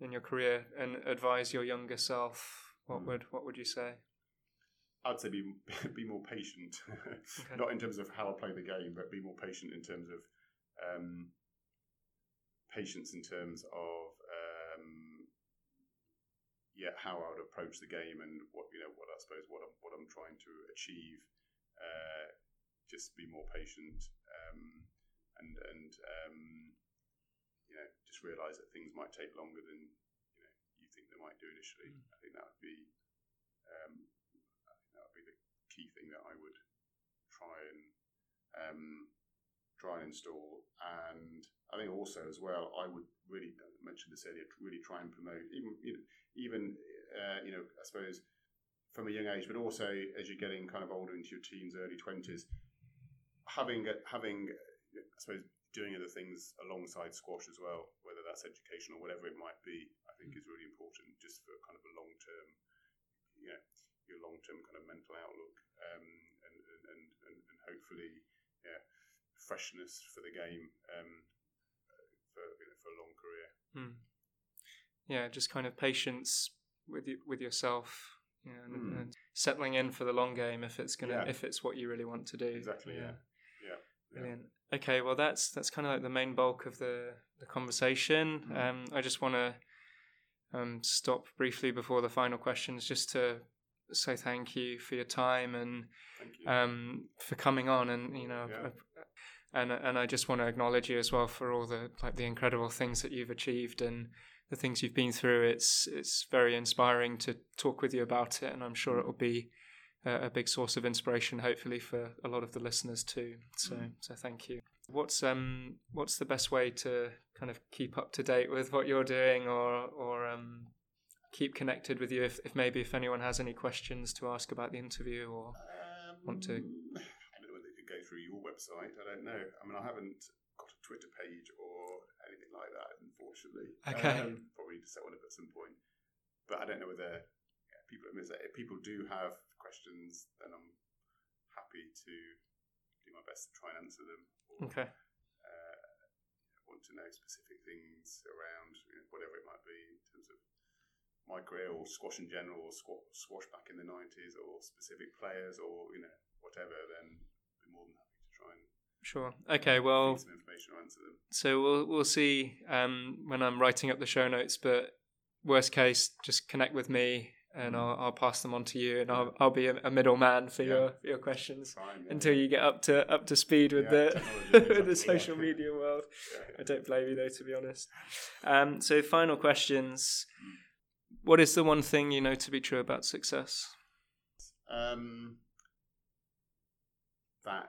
in your career and advise your younger self, what Mm. would what would you say? I'd say be be more patient, not in terms of how I play the game, but be more patient in terms of um, patience in terms of um, yeah how I would approach the game and what you know what I suppose what I'm what I'm trying to achieve. Uh, just be more patient um, and and um, you know just realise that things might take longer than you know you think they might do initially. I think that would be um, I think that would be the key thing that I would try and um, try and install. And I think also as well, I would really I mentioned this earlier, really try and promote even you know, even uh, you know I suppose from a young age, but also as you're getting kind of older into your teens, early twenties, having a, having I suppose doing other things alongside squash as well, whether that's education or whatever it might be, I think is really important just for kind of a long term, you know, your long term kind of mental outlook, um, and, and, and, and hopefully, yeah, freshness for the game, um, for you know, for a long career. Hmm. Yeah, just kind of patience with you, with yourself, you know, and, Hmm. and settling in for the long game if it's gonna Yeah. if it's what you really want to do. Exactly, yeah. Yeah. Brilliant. Okay, well that's that's kind of like the main bulk of the the conversation. Mm. Um, I just want to um, stop briefly before the final questions, just to say thank you for your time and you. um, for coming on, and you know, Yeah. and and I just want to acknowledge you as well for all the like the incredible things that you've achieved and the things you've been through. It's it's very inspiring to talk with you about it, and I'm sure it will be a, a big source of inspiration, hopefully for a lot of the listeners too. So Mm. so thank you. What's um what's the best way to kind of keep up to date with what you're doing, or or um keep connected with you if, if maybe if anyone has any questions to ask about the interview or Um, want to- I don't know whether they could go through your website. I don't know. I mean, I haven't got a Twitter page or anything like that, unfortunately. Okay. Um, probably need to set one up at some point. But I don't know whether yeah, people. I mean, if people do have questions, then I'm happy to do my best to try and answer them. Or, okay uh, want to know specific things around you know, whatever it might be in terms of my career or squash in general or squash, squash back in the 90s or specific players or you know whatever then I'd be more than happy to try and sure okay well some information or answer them so we'll we'll see um when I'm writing up the show notes but worst case just connect with me and Mm. I'll, I'll pass them on to you and I'll, I'll be a, a middleman for Yeah. your for your questions Fine, yeah. until you get up to up to speed with Yeah, the with the social media world I don't blame you though, to be honest. Um, so, final questions. What is the one thing you know to be true about success? Um, that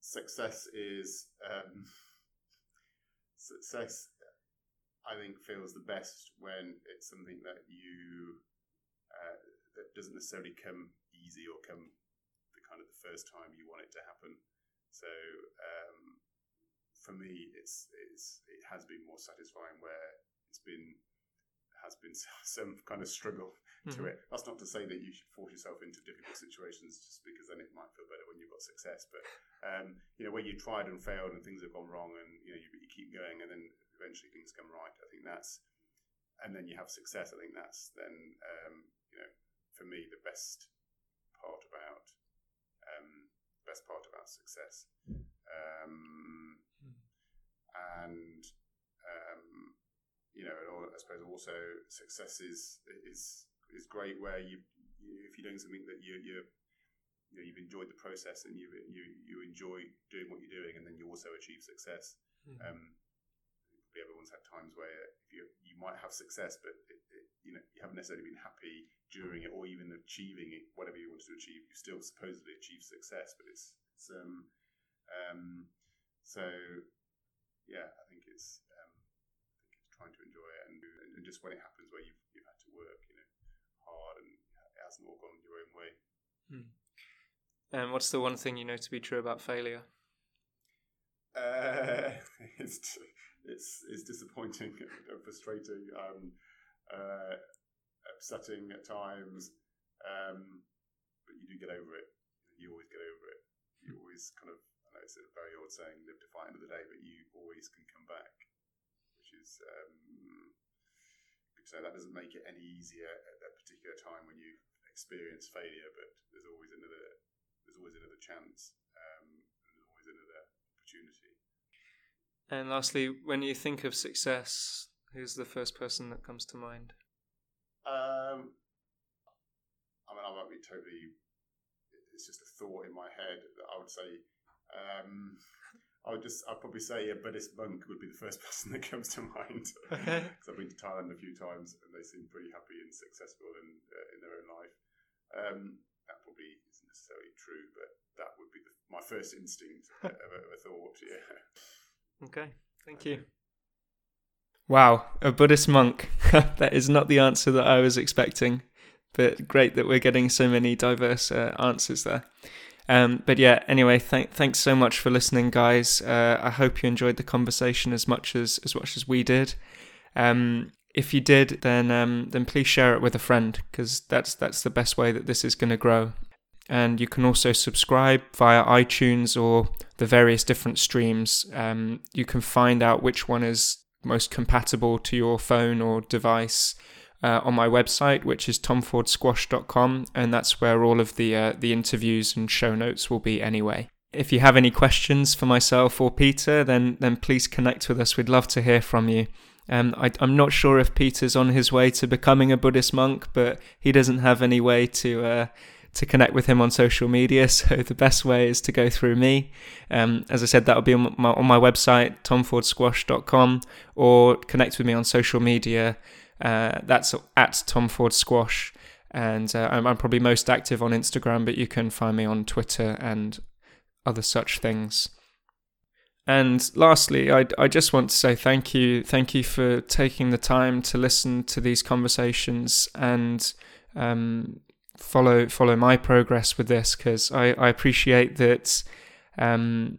success is um, success. I think feels the best when it's something that you uh, that doesn't necessarily come easy or come the kind of the first time you want it to happen. So um, for me, it's it's it has been more satisfying where it's been has been some kind of struggle mm-hmm. to it. That's not to say that you should force yourself into difficult situations just because then it might feel better when you've got success. But um, you know, when you tried and failed and things have gone wrong, and you know you, you keep going, and then eventually things come right. I think that's, and then you have success. I think that's then um, you know for me the best part about um, best part about success. Um. And um, you know, I suppose also success is is is great where you, you if you're doing something that you you you know, you've enjoyed the process and you you you enjoy doing what you're doing, and then you also achieve success. Mm-hmm. Um, everyone's had times where if you you might have success, but it, it, you know you haven't necessarily been happy during it or even achieving it, whatever you wanted to achieve. You still supposedly achieve success, but it's it's um um so yeah, I think it's trying to enjoy it, and, and just when it happens where you've, you've had to work, you know, hard and it hasn't all gone your own way. Hmm. And what's the one thing you know to be true about failure? Uh, it's it's it's disappointing and frustrating, um, uh, upsetting at times, um, but you do get over it. You always get over it. You always kind of I know it's a very old saying, live to fight another day, but you always can come back which is um, so that doesn't make it any easier at that particular time when you experience failure. But there's always another there's always another chance. Um, there's always another opportunity. And lastly, when you think of success, who's the first person that comes to mind? Um, I mean, I might be totally. It's just a thought in my head. That I would say um, I would just, I'd probably say a Buddhist monk would be the first person that comes to mind. Because I've been to Thailand a few times and they seem pretty happy and successful in, uh, in their own life. Um, that probably isn't necessarily true, but that would be the, my first instinct of, a, of a thought, yeah. Okay, thank you. Wow, a Buddhist monk. that is not the answer that I was expecting, but great that we're getting so many diverse uh, answers there. Um, but yeah, anyway, th- thanks so much for listening, guys. Uh, I hope you enjoyed the conversation as much as as much as we did. Um, if you did, then um, then please share it with a friend because that's that's the best way that this is going to grow. And you can also subscribe via iTunes or the various different streams. Um, you can find out which one is most compatible to your phone or device uh, on my website, which is tomfordsquash.com, and that's where all of the uh, the interviews and show notes will be anyway. If you have any questions for myself or Peter, then then please connect with us. We'd love to hear from you. Um, I, am not sure if Peter's on his way to becoming a Buddhist monk, but he doesn't have any way to uh, to connect with him on social media. So the best way is to go through me. Um, as I said, that'll be on my, on my website, tomfordsquash.com, or connect with me on social media. Uh, that's at Tom Ford Squash, and uh, I'm, I'm, probably most active on Instagram, but you can find me on Twitter and other such things. And lastly, I, I just want to say thank you, thank you for taking the time to listen to these conversations and um, follow follow my progress with this because I, I appreciate that um,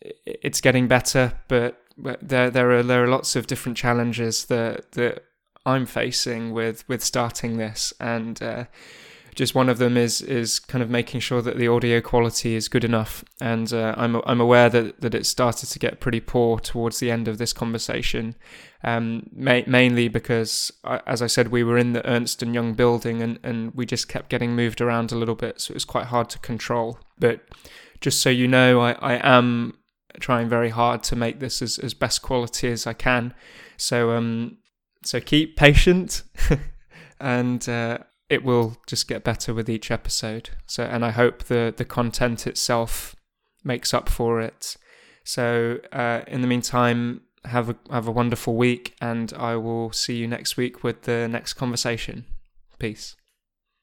it's getting better, but there there are there are lots of different challenges that that I'm facing with with starting this, and uh, just one of them is is kind of making sure that the audio quality is good enough. And uh, I'm I'm aware that that it started to get pretty poor towards the end of this conversation, um, ma- mainly because, as I said, we were in the Ernst and Young building, and and we just kept getting moved around a little bit, so it was quite hard to control. But just so you know, I, I am trying very hard to make this as, as best quality as I can. So um, so keep patient, and uh, it will just get better with each episode. So, and I hope the the content itself makes up for it. So, uh, in the meantime, have a have a wonderful week, and I will see you next week with the next conversation. Peace.